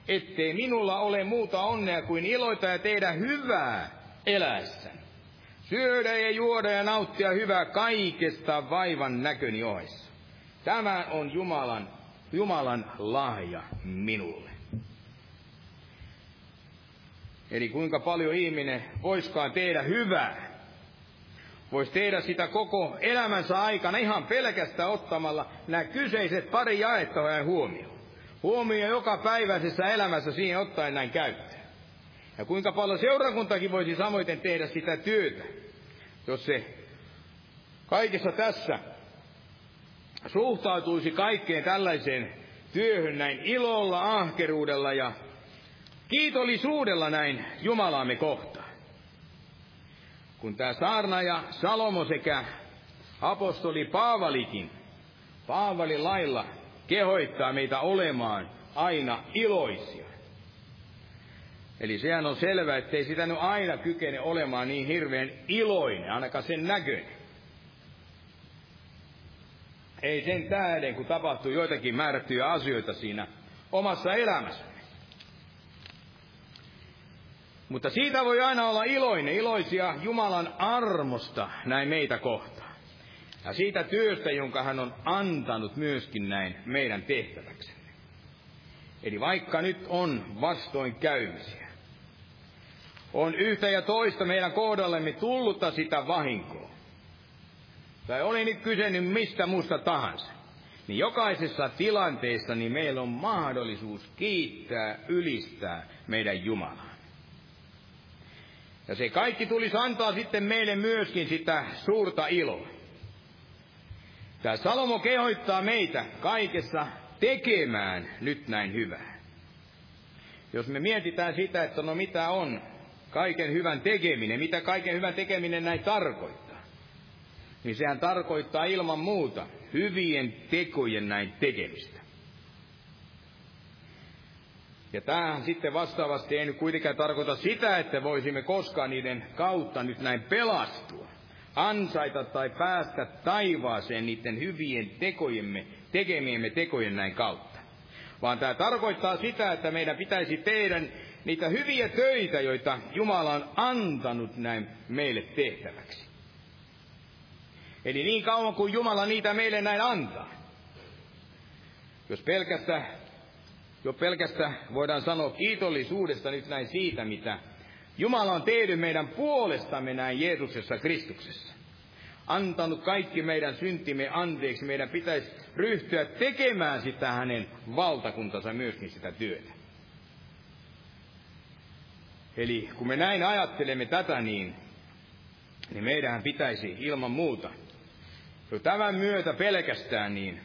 ettei minulla ole muuta onnea kuin iloita ja tehdä hyvää eläessäni. Syödä ja juoda ja nauttia hyvää kaikesta vaivan näköni ohessa. Tämä on Jumalan, Jumalan lahja minulle. Eli kuinka paljon ihminen voiskaan tehdä hyvää. Voisi tehdä sitä koko elämänsä aikana ihan pelkästä ottamalla nämä kyseiset pari jaetta huomioon. Huomio joka päiväisessä elämässä siihen ottaen näin käyttöön. Ja kuinka paljon seurakuntakin voisi samoin tehdä sitä työtä, jos se kaikessa tässä suhtautuisi kaikkeen tällaiseen työhön näin ilolla, ahkeruudella ja kiitollisuudella näin Jumalaamme kohtaan. Kun tämä saarna ja Salomo sekä apostoli Paavalikin, Paavalin lailla kehoittaa meitä olemaan aina iloisia. Eli sehän on selvää, ettei sitä nyt aina kykene olemaan niin hirveän iloinen, ainakaan sen näköinen. Ei sen tähden, kun tapahtuu joitakin määrättyjä asioita siinä omassa elämässä. Mutta siitä voi aina olla iloinen, iloisia Jumalan armosta näin meitä kohtaan. Ja siitä työstä, jonka hän on antanut myöskin näin meidän tehtäväksemme. Eli vaikka nyt on vastoin käymisiä, on yhtä ja toista meidän kohdallemme tullutta sitä vahinkoa, tai oli nyt kyse nyt mistä muusta tahansa, niin jokaisessa tilanteessa niin meillä on mahdollisuus kiittää, ylistää meidän Jumalaa. Ja se kaikki tulisi antaa sitten meille myöskin sitä suurta iloa. Tämä Salomo kehoittaa meitä kaikessa tekemään nyt näin hyvää. Jos me mietitään sitä, että no mitä on kaiken hyvän tekeminen, mitä kaiken hyvän tekeminen näin tarkoittaa, niin sehän tarkoittaa ilman muuta hyvien tekojen näin tekemistä. Ja tämähän sitten vastaavasti ei nyt kuitenkaan tarkoita sitä, että voisimme koskaan niiden kautta nyt näin pelastua, ansaita tai päästä taivaaseen niiden hyvien tekojemme, tekemiemme tekojen näin kautta. Vaan tämä tarkoittaa sitä, että meidän pitäisi tehdä niitä hyviä töitä, joita Jumala on antanut näin meille tehtäväksi. Eli niin kauan kuin Jumala niitä meille näin antaa. Jos pelkästään jo pelkästä voidaan sanoa kiitollisuudesta nyt näin siitä, mitä Jumala on tehnyt meidän puolestamme näin Jeesuksessa Kristuksessa. Antanut kaikki meidän syntimme anteeksi. Meidän pitäisi ryhtyä tekemään sitä hänen valtakuntansa myöskin sitä työtä. Eli kun me näin ajattelemme tätä, niin, niin meidän pitäisi ilman muuta jo tämän myötä pelkästään niin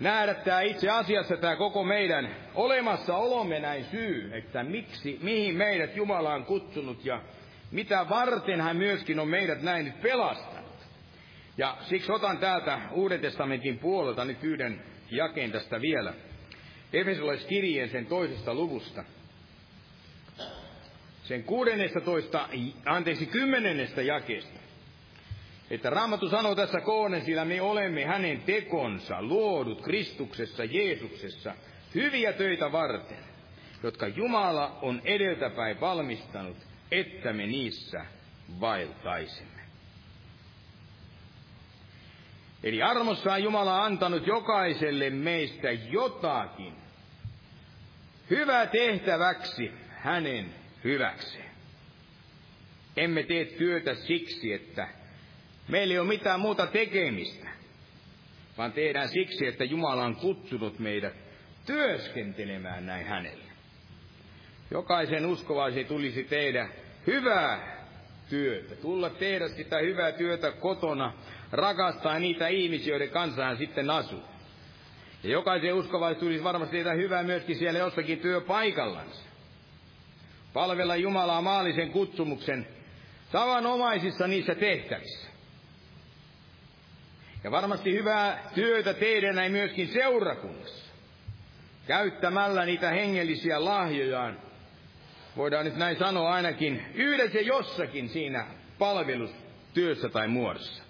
nähdä tämä itse asiassa tämä koko meidän olemassaolomme näin syy, että miksi, mihin meidät Jumala on kutsunut ja mitä varten hän myöskin on meidät näin nyt pelastanut. Ja siksi otan täältä Uuden testamentin puolelta nyt yhden jakeen tästä vielä. Efesolaiskirjeen sen toisesta luvusta. Sen 16, anteeksi, kymmenennestä jakeesta että Raamattu sanoo tässä koonen, sillä me olemme hänen tekonsa, luodut Kristuksessa, Jeesuksessa, hyviä töitä varten, jotka Jumala on edeltäpäin valmistanut, että me niissä vaeltaisimme. Eli armossaan Jumala antanut jokaiselle meistä jotakin hyvää tehtäväksi hänen hyväkseen. Emme tee työtä siksi, että Meillä ei ole mitään muuta tekemistä, vaan tehdään siksi, että Jumala on kutsunut meidät työskentelemään näin hänelle. Jokaisen uskovaisen tulisi tehdä hyvää työtä, tulla tehdä sitä hyvää työtä kotona, rakastaa niitä ihmisiä, joiden kanssa hän sitten asuu. Ja jokaisen uskovaisen tulisi varmasti tehdä hyvää myöskin siellä jossakin työpaikallansa. Palvella Jumalaa maallisen kutsumuksen tavanomaisissa niissä tehtävissä. Ja varmasti hyvää työtä teidän näin myöskin seurakunnassa. Käyttämällä niitä hengellisiä lahjojaan. Voidaan nyt näin sanoa ainakin yhdessä jossakin siinä palvelustyössä tai muodossa.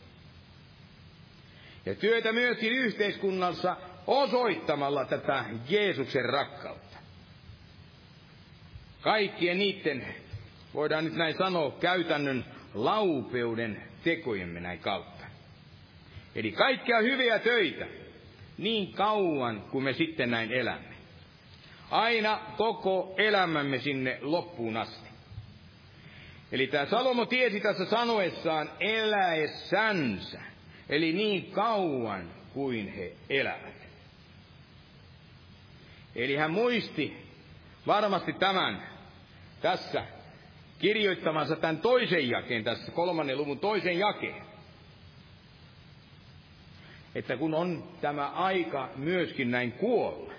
Ja työtä myöskin yhteiskunnassa osoittamalla tätä Jeesuksen rakkautta. Kaikkien niiden, voidaan nyt näin sanoa, käytännön laupeuden tekojemme näin kautta. Eli kaikkia hyviä töitä, niin kauan kuin me sitten näin elämme. Aina koko elämämme sinne loppuun asti. Eli tämä Salomo tiesi tässä sanoessaan eläessänsä, eli niin kauan kuin he elävät. Eli hän muisti varmasti tämän tässä kirjoittamansa tämän toisen jakeen, tässä kolmannen luvun toisen jakeen että kun on tämä aika myöskin näin kuolla,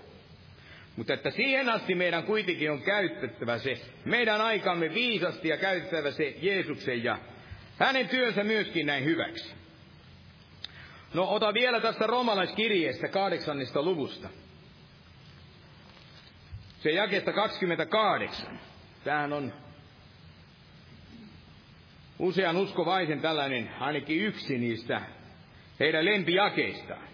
Mutta että siihen asti meidän kuitenkin on käytettävä se, meidän aikamme viisasti ja käytettävä se Jeesuksen ja hänen työnsä myöskin näin hyväksi. No ota vielä tästä romalaiskirjeestä kahdeksannesta luvusta. Se jakesta 28. Tämähän on usean uskovaisen tällainen, ainakin yksi niistä heidän lempijakeistaan.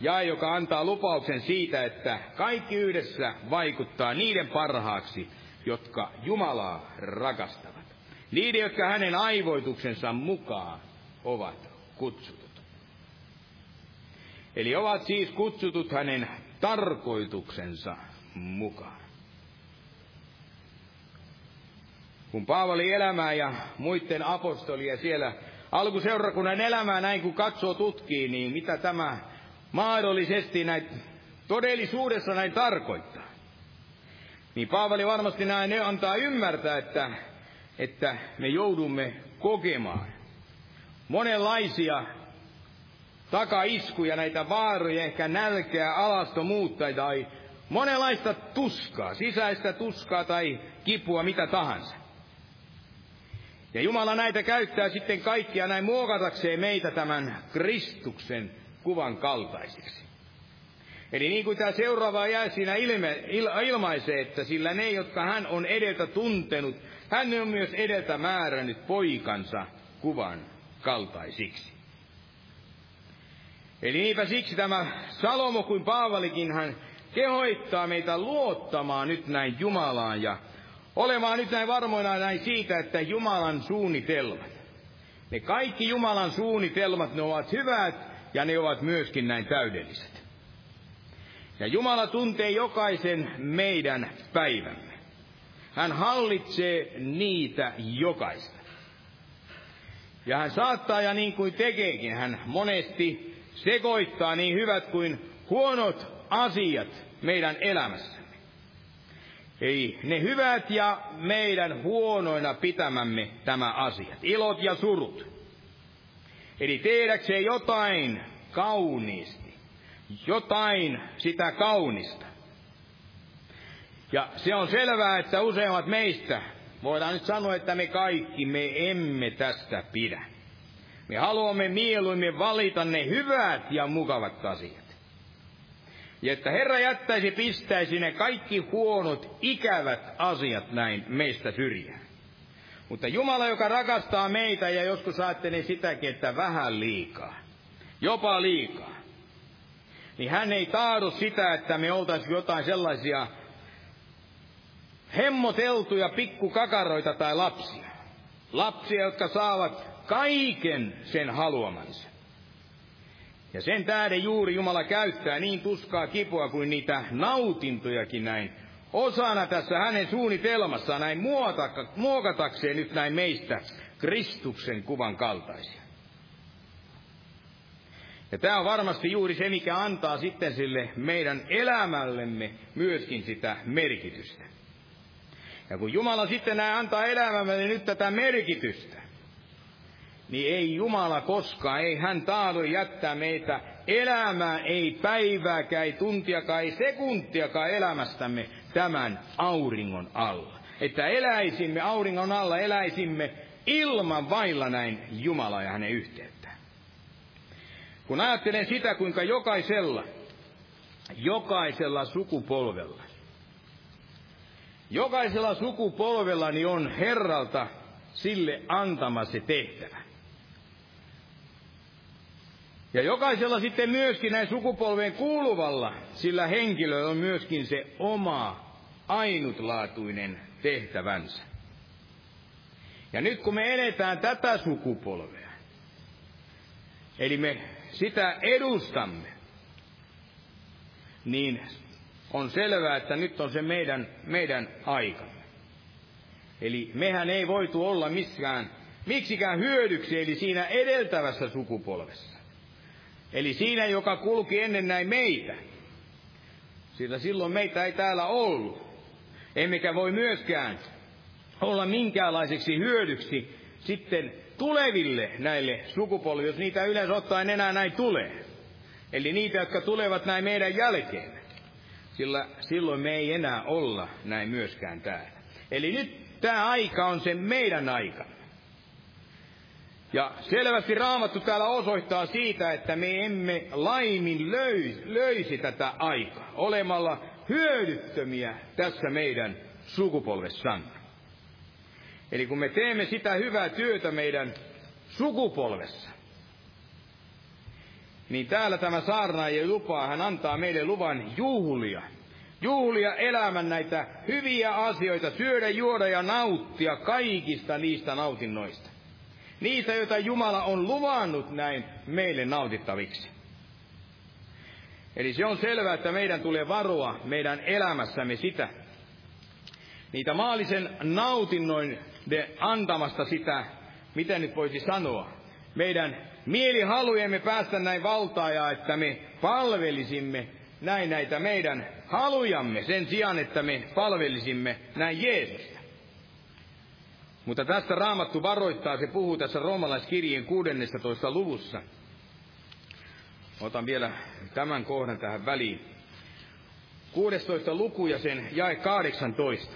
Ja joka antaa lupauksen siitä, että kaikki yhdessä vaikuttaa niiden parhaaksi, jotka Jumalaa rakastavat. Niiden, jotka hänen aivoituksensa mukaan ovat kutsutut. Eli ovat siis kutsutut hänen tarkoituksensa mukaan. Kun Paavali elämää ja muiden apostolia siellä alkuseurakunnan elämää näin kun katsoo tutkii, niin mitä tämä mahdollisesti näin todellisuudessa näin tarkoittaa. Niin Paavali varmasti näin antaa ymmärtää, että, että me joudumme kokemaan monenlaisia takaiskuja, näitä vaaroja, ehkä nälkeä, alastomuutta tai monenlaista tuskaa, sisäistä tuskaa tai kipua, mitä tahansa. Ja Jumala näitä käyttää sitten kaikkia näin muokatakseen meitä tämän Kristuksen kuvan kaltaisiksi. Eli niin kuin tämä seuraava jää siinä ilme, il, ilmaisee, että sillä ne, jotka hän on edeltä tuntenut, hän on myös edeltä määrännyt poikansa kuvan kaltaisiksi. Eli niinpä siksi tämä Salomo kuin Paavalikin hän kehoittaa meitä luottamaan nyt näin Jumalaan ja olemaan nyt näin varmoina näin siitä, että Jumalan suunnitelmat, ne kaikki Jumalan suunnitelmat, ne ovat hyvät ja ne ovat myöskin näin täydelliset. Ja Jumala tuntee jokaisen meidän päivämme. Hän hallitsee niitä jokaista. Ja hän saattaa ja niin kuin tekeekin, hän monesti sekoittaa niin hyvät kuin huonot asiat meidän elämässämme. Ei ne hyvät ja meidän huonoina pitämämme tämä asiat, ilot ja surut. Eli tehdäkseen jotain kauniisti, jotain sitä kaunista. Ja se on selvää, että useimmat meistä, voidaan nyt sanoa, että me kaikki, me emme tästä pidä. Me haluamme mieluimmin valita ne hyvät ja mukavat asiat. Ja että Herra jättäisi, pistäisi ne kaikki huonot, ikävät asiat näin meistä syrjään. Mutta Jumala, joka rakastaa meitä ja joskus ajattelee sitäkin, että vähän liikaa, jopa liikaa, niin hän ei taadu sitä, että me oltaisiin jotain sellaisia hemmoteltuja pikkukakaroita tai lapsia. Lapsia, jotka saavat kaiken sen haluamansa. Ja sen tähden juuri Jumala käyttää niin tuskaa kipua kuin niitä nautintojakin näin osana tässä hänen suunnitelmassaan näin muokatakseen nyt näin meistä Kristuksen kuvan kaltaisia. Ja tämä on varmasti juuri se, mikä antaa sitten sille meidän elämällemme myöskin sitä merkitystä. Ja kun Jumala sitten näin antaa elämämme nyt tätä merkitystä, niin ei Jumala koskaan, ei hän tahdo jättää meitä elämään, ei päivääkään, ei tuntiakaan, ei sekuntiakaan elämästämme tämän auringon alla. Että eläisimme auringon alla, eläisimme ilman vailla näin Jumala ja hänen yhteyttään. Kun ajattelen sitä, kuinka jokaisella, jokaisella sukupolvella, jokaisella sukupolvellani on Herralta sille antama se tehtävä. Ja jokaisella sitten myöskin näin sukupolveen kuuluvalla, sillä henkilöllä on myöskin se oma ainutlaatuinen tehtävänsä. Ja nyt kun me eletään tätä sukupolvea, eli me sitä edustamme, niin on selvää, että nyt on se meidän, meidän aikamme. Eli mehän ei voitu olla missään, miksikään hyödyksi, eli siinä edeltävässä sukupolvessa. Eli siinä, joka kulki ennen näin meitä. Sillä silloin meitä ei täällä ollut. Emmekä voi myöskään olla minkäänlaiseksi hyödyksi sitten tuleville näille sukupolville, jos niitä yleensä ottaen enää näin tulee. Eli niitä, jotka tulevat näin meidän jälkeen. sillä silloin me ei enää olla näin myöskään täällä. Eli nyt tämä aika on se meidän aika. Ja selvästi raamattu täällä osoittaa siitä, että me emme laimin löys, löysi tätä aikaa olemalla hyödyttömiä tässä meidän sukupolvessamme. Eli kun me teemme sitä hyvää työtä meidän sukupolvessa, niin täällä tämä saarnaaja lupaa, hän antaa meille luvan juhlia. Juhlia elämän näitä hyviä asioita, syödä, juoda ja nauttia kaikista niistä nautinnoista. Niitä, joita Jumala on luvannut näin meille nautittaviksi. Eli se on selvää, että meidän tulee varoa meidän elämässämme sitä, niitä maallisen nautinnoin antamasta sitä, miten nyt voisi sanoa, meidän mielihalujemme päästä näin valtaajaa, että me palvelisimme näin näitä meidän halujamme sen sijaan, että me palvelisimme näin Jeesusta. Mutta tästä raamattu varoittaa, se puhuu tässä roomalaiskirjeen 16. luvussa. Otan vielä tämän kohdan tähän väliin. 16 luku ja sen jae 18.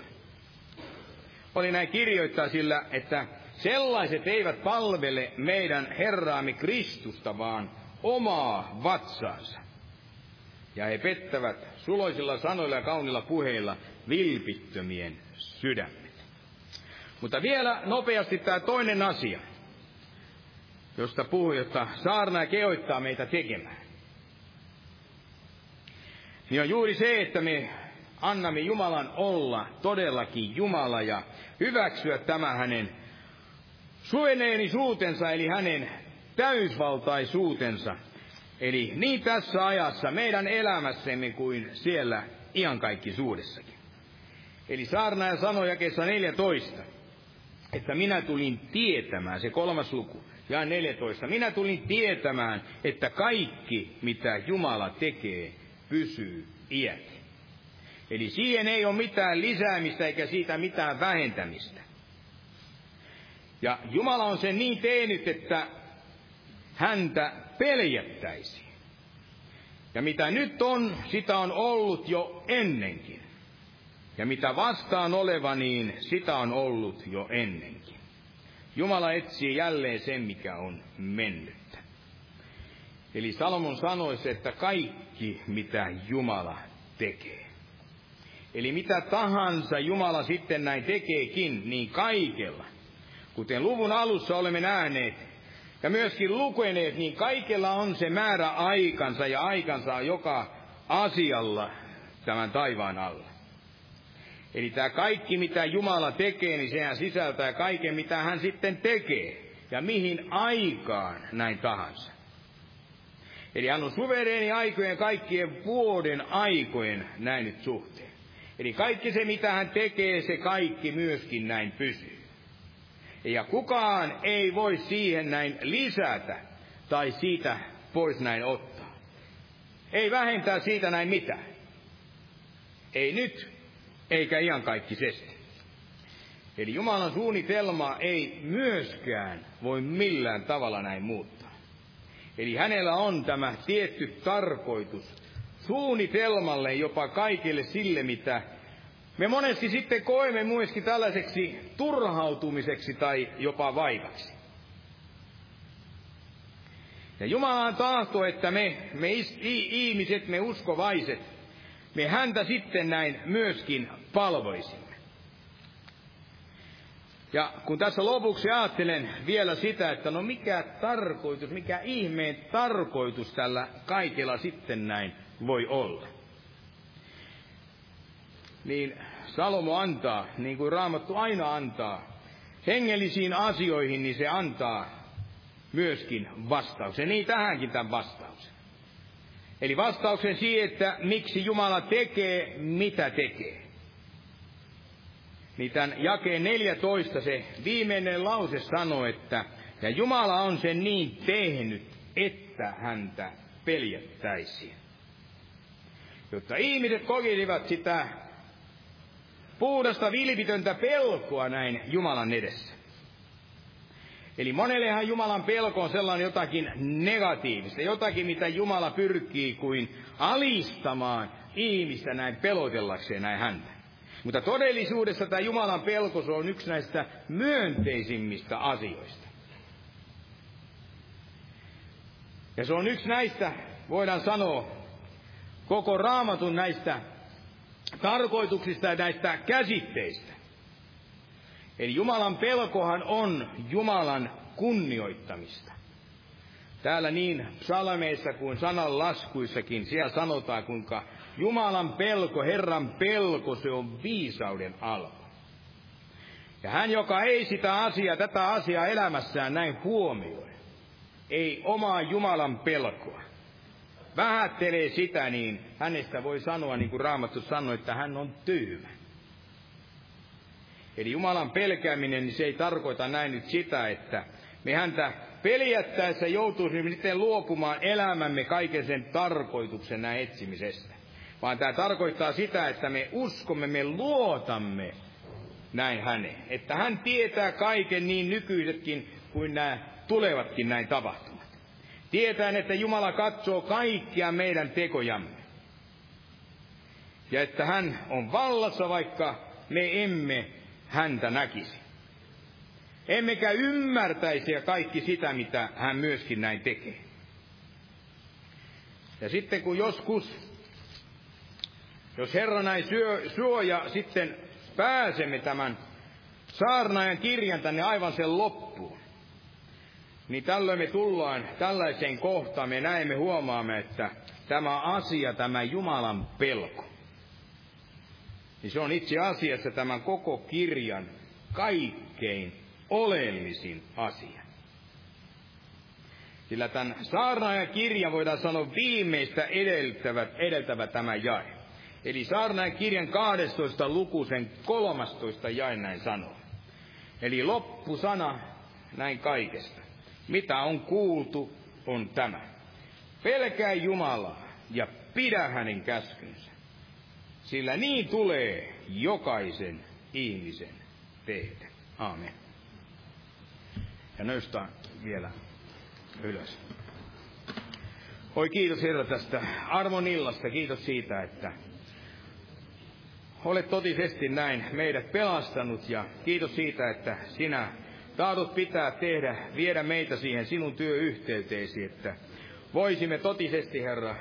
Oli näin kirjoittaa sillä, että sellaiset eivät palvele meidän Herraamme Kristusta, vaan omaa vatsaansa. Ja he pettävät suloisilla sanoilla ja kaunilla puheilla vilpittömien sydämet. Mutta vielä nopeasti tämä toinen asia, josta puhuu, jotta saarna kehoittaa meitä tekemään. Niin on juuri se, että me annamme Jumalan olla todellakin Jumala ja hyväksyä tämä hänen suuteensa, eli hänen täysvaltaisuutensa. Eli niin tässä ajassa, meidän elämässämme kuin siellä iankaikkisuudessakin. Eli saarnaaja sanoi jakeessa 14, että minä tulin tietämään, se kolmas luku, ja 14, minä tulin tietämään, että kaikki, mitä Jumala tekee, pysyy iät. Eli siihen ei ole mitään lisäämistä eikä siitä mitään vähentämistä. Ja Jumala on sen niin tehnyt, että häntä peljättäisiin. Ja mitä nyt on, sitä on ollut jo ennenkin. Ja mitä vastaan oleva, niin sitä on ollut jo ennenkin. Jumala etsii jälleen sen, mikä on mennyttä. Eli Salomon sanoisi, että kaikki, mitä Jumala tekee. Eli mitä tahansa Jumala sitten näin tekeekin, niin kaikella, kuten luvun alussa olemme nähneet, ja myöskin lukeneet, niin kaikella on se määrä aikansa ja aikansa joka asialla tämän taivaan alla. Eli tämä kaikki, mitä Jumala tekee, niin sehän sisältää kaiken, mitä hän sitten tekee. Ja mihin aikaan näin tahansa. Eli hän on suvereeni aikojen kaikkien vuoden aikojen näin nyt suhteen. Eli kaikki se, mitä hän tekee, se kaikki myöskin näin pysyy. Ja kukaan ei voi siihen näin lisätä tai siitä pois näin ottaa. Ei vähentää siitä näin mitään. Ei nyt, eikä iankaikkisesti. Eli Jumalan suunnitelma ei myöskään voi millään tavalla näin muuttaa. Eli hänellä on tämä tietty tarkoitus suunnitelmalle jopa kaikille sille, mitä me monesti sitten koemme myöskin tällaiseksi turhautumiseksi tai jopa vaivaksi. Ja Jumalan tahto, että me, me ihmiset, me uskovaiset, me häntä sitten näin myöskin palvoisimme. Ja kun tässä lopuksi ajattelen vielä sitä, että no mikä tarkoitus, mikä ihmeen tarkoitus tällä kaikella sitten näin voi olla. Niin Salomo antaa, niin kuin Raamattu aina antaa, hengellisiin asioihin, niin se antaa myöskin vastauksen. Niin tähänkin tämän vastauksen. Eli vastauksen siihen, että miksi Jumala tekee, mitä tekee. Niin tämän jakeen 14 se viimeinen lause sanoo, että ja Jumala on sen niin tehnyt, että häntä peljättäisiin. Jotta ihmiset kokisivat sitä puhdasta vilpitöntä pelkoa näin Jumalan edessä. Eli monellehan Jumalan pelko on sellainen jotakin negatiivista, jotakin mitä Jumala pyrkii kuin alistamaan ihmistä näin pelotellakseen näin häntä. Mutta todellisuudessa tämä Jumalan pelko se on yksi näistä myönteisimmistä asioista. Ja se on yksi näistä, voidaan sanoa, koko raamatun näistä tarkoituksista ja näistä käsitteistä. Eli Jumalan pelkohan on Jumalan kunnioittamista. Täällä niin psalmeissa kuin sananlaskuissakin, siellä sanotaan, kuinka Jumalan pelko, Herran pelko, se on viisauden alku. Ja hän, joka ei sitä asiaa, tätä asiaa elämässään näin huomioi, ei omaa Jumalan pelkoa, vähättelee sitä, niin hänestä voi sanoa, niin kuin Raamattu sanoi, että hän on tyhmä. Eli Jumalan pelkääminen, niin se ei tarkoita näin nyt sitä, että me häntä peljättäessä joutuisimme sitten luopumaan elämämme kaiken sen tarkoituksen näin etsimisestä. Vaan tämä tarkoittaa sitä, että me uskomme, me luotamme näin häneen. Että hän tietää kaiken niin nykyisetkin kuin nämä tulevatkin näin tapahtumat. Tietäen, että Jumala katsoo kaikkia meidän tekojamme. Ja että hän on vallassa, vaikka me emme häntä näkisi. Emmekä ymmärtäisi ja kaikki sitä, mitä hän myöskin näin tekee. Ja sitten kun joskus, jos Herra näin syö, suoja, sitten pääsemme tämän saarnaajan kirjan tänne aivan sen loppuun, niin tällöin me tullaan tällaiseen kohtaan, me näemme, huomaamme, että tämä asia, tämä Jumalan pelko, niin se on itse asiassa tämän koko kirjan kaikkein oleellisin asia. Sillä tämän saarnaajan kirjan voidaan sanoa viimeistä edeltävä, edeltävä tämä jae. Eli saarnaajan kirjan 12 luku sen 13 jae näin sanoo. Eli loppusana näin kaikesta. Mitä on kuultu, on tämä. Pelkää Jumalaa ja pidä hänen käskynsä. Sillä niin tulee jokaisen ihmisen tehdä. Aamen. Ja nöystää vielä ylös. Oi kiitos Herra tästä armon illasta. Kiitos siitä, että olet totisesti näin meidät pelastanut ja kiitos siitä, että sinä tahdot pitää tehdä, viedä meitä siihen sinun työyhteyteesi, että voisimme totisesti, Herra,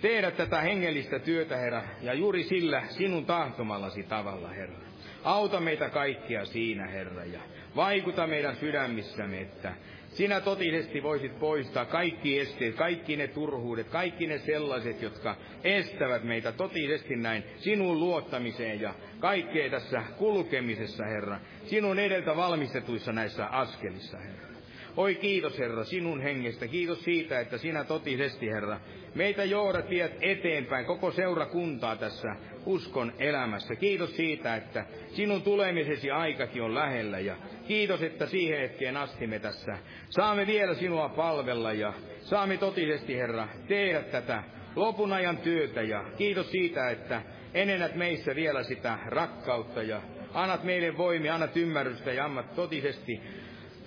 tehdä tätä hengellistä työtä, Herra, ja juuri sillä sinun tahtomallasi tavalla, Herra. Auta meitä kaikkia siinä, Herra, ja vaikuta meidän sydämissämme, että sinä totisesti voisit poistaa kaikki esteet, kaikki ne turhuudet, kaikki ne sellaiset, jotka estävät meitä totisesti näin sinun luottamiseen ja kaikkeen tässä kulkemisessa, Herra, sinun edeltä valmistetuissa näissä askelissa, Herra. Oi kiitos, Herra, sinun hengestä. Kiitos siitä, että sinä totisesti, Herra, meitä johdat viet eteenpäin koko seurakuntaa tässä uskon elämässä. Kiitos siitä, että sinun tulemisesi aikakin on lähellä ja kiitos, että siihen hetkeen asti me tässä saamme vielä sinua palvella ja saamme totisesti, Herra, tehdä tätä lopun ajan työtä ja kiitos siitä, että enennät meissä vielä sitä rakkautta ja annat meille voimia, annat ymmärrystä ja annat totisesti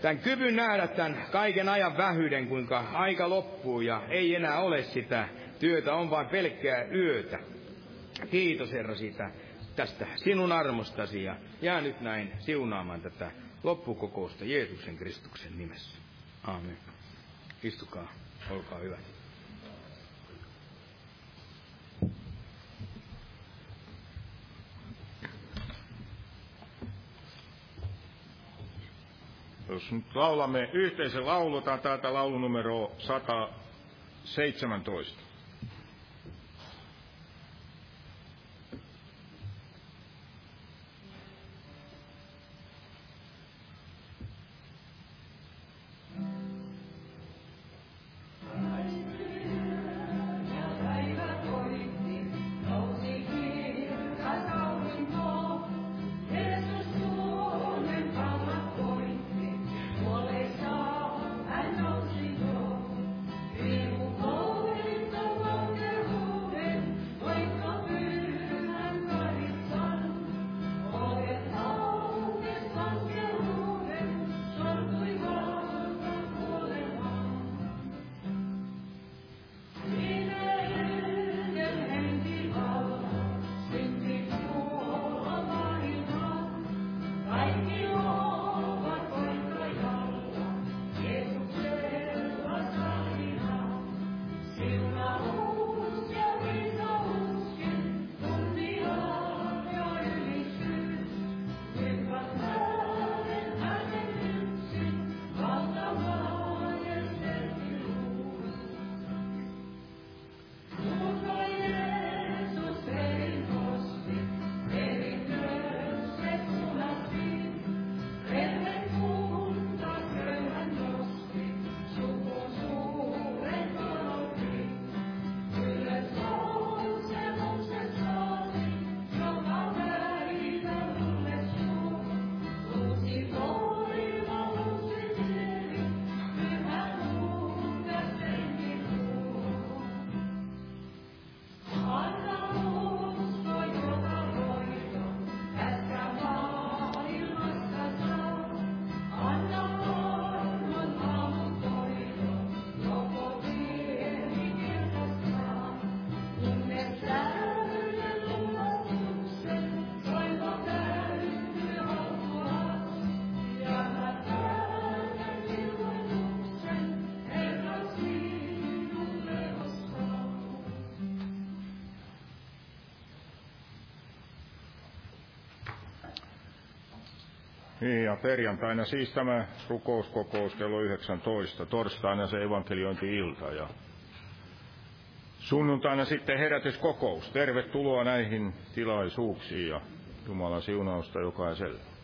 tämän kyvyn nähdä tämän kaiken ajan vähyyden, kuinka aika loppuu ja ei enää ole sitä työtä, on vain pelkkää yötä. Kiitos Herra siitä, tästä sinun armostasi ja jää nyt näin siunaamaan tätä loppukokousta Jeesuksen Kristuksen nimessä. Aamen. Istukaa, olkaa hyvä. Jos nyt laulamme yhteisen laulutaan täältä laulunumero 117. Niin, ja perjantaina siis tämä rukouskokous kello 19, torstaina se evankeliointi-ilta ja sunnuntaina sitten herätyskokous. Tervetuloa näihin tilaisuuksiin ja Jumalan siunausta jokaiselle.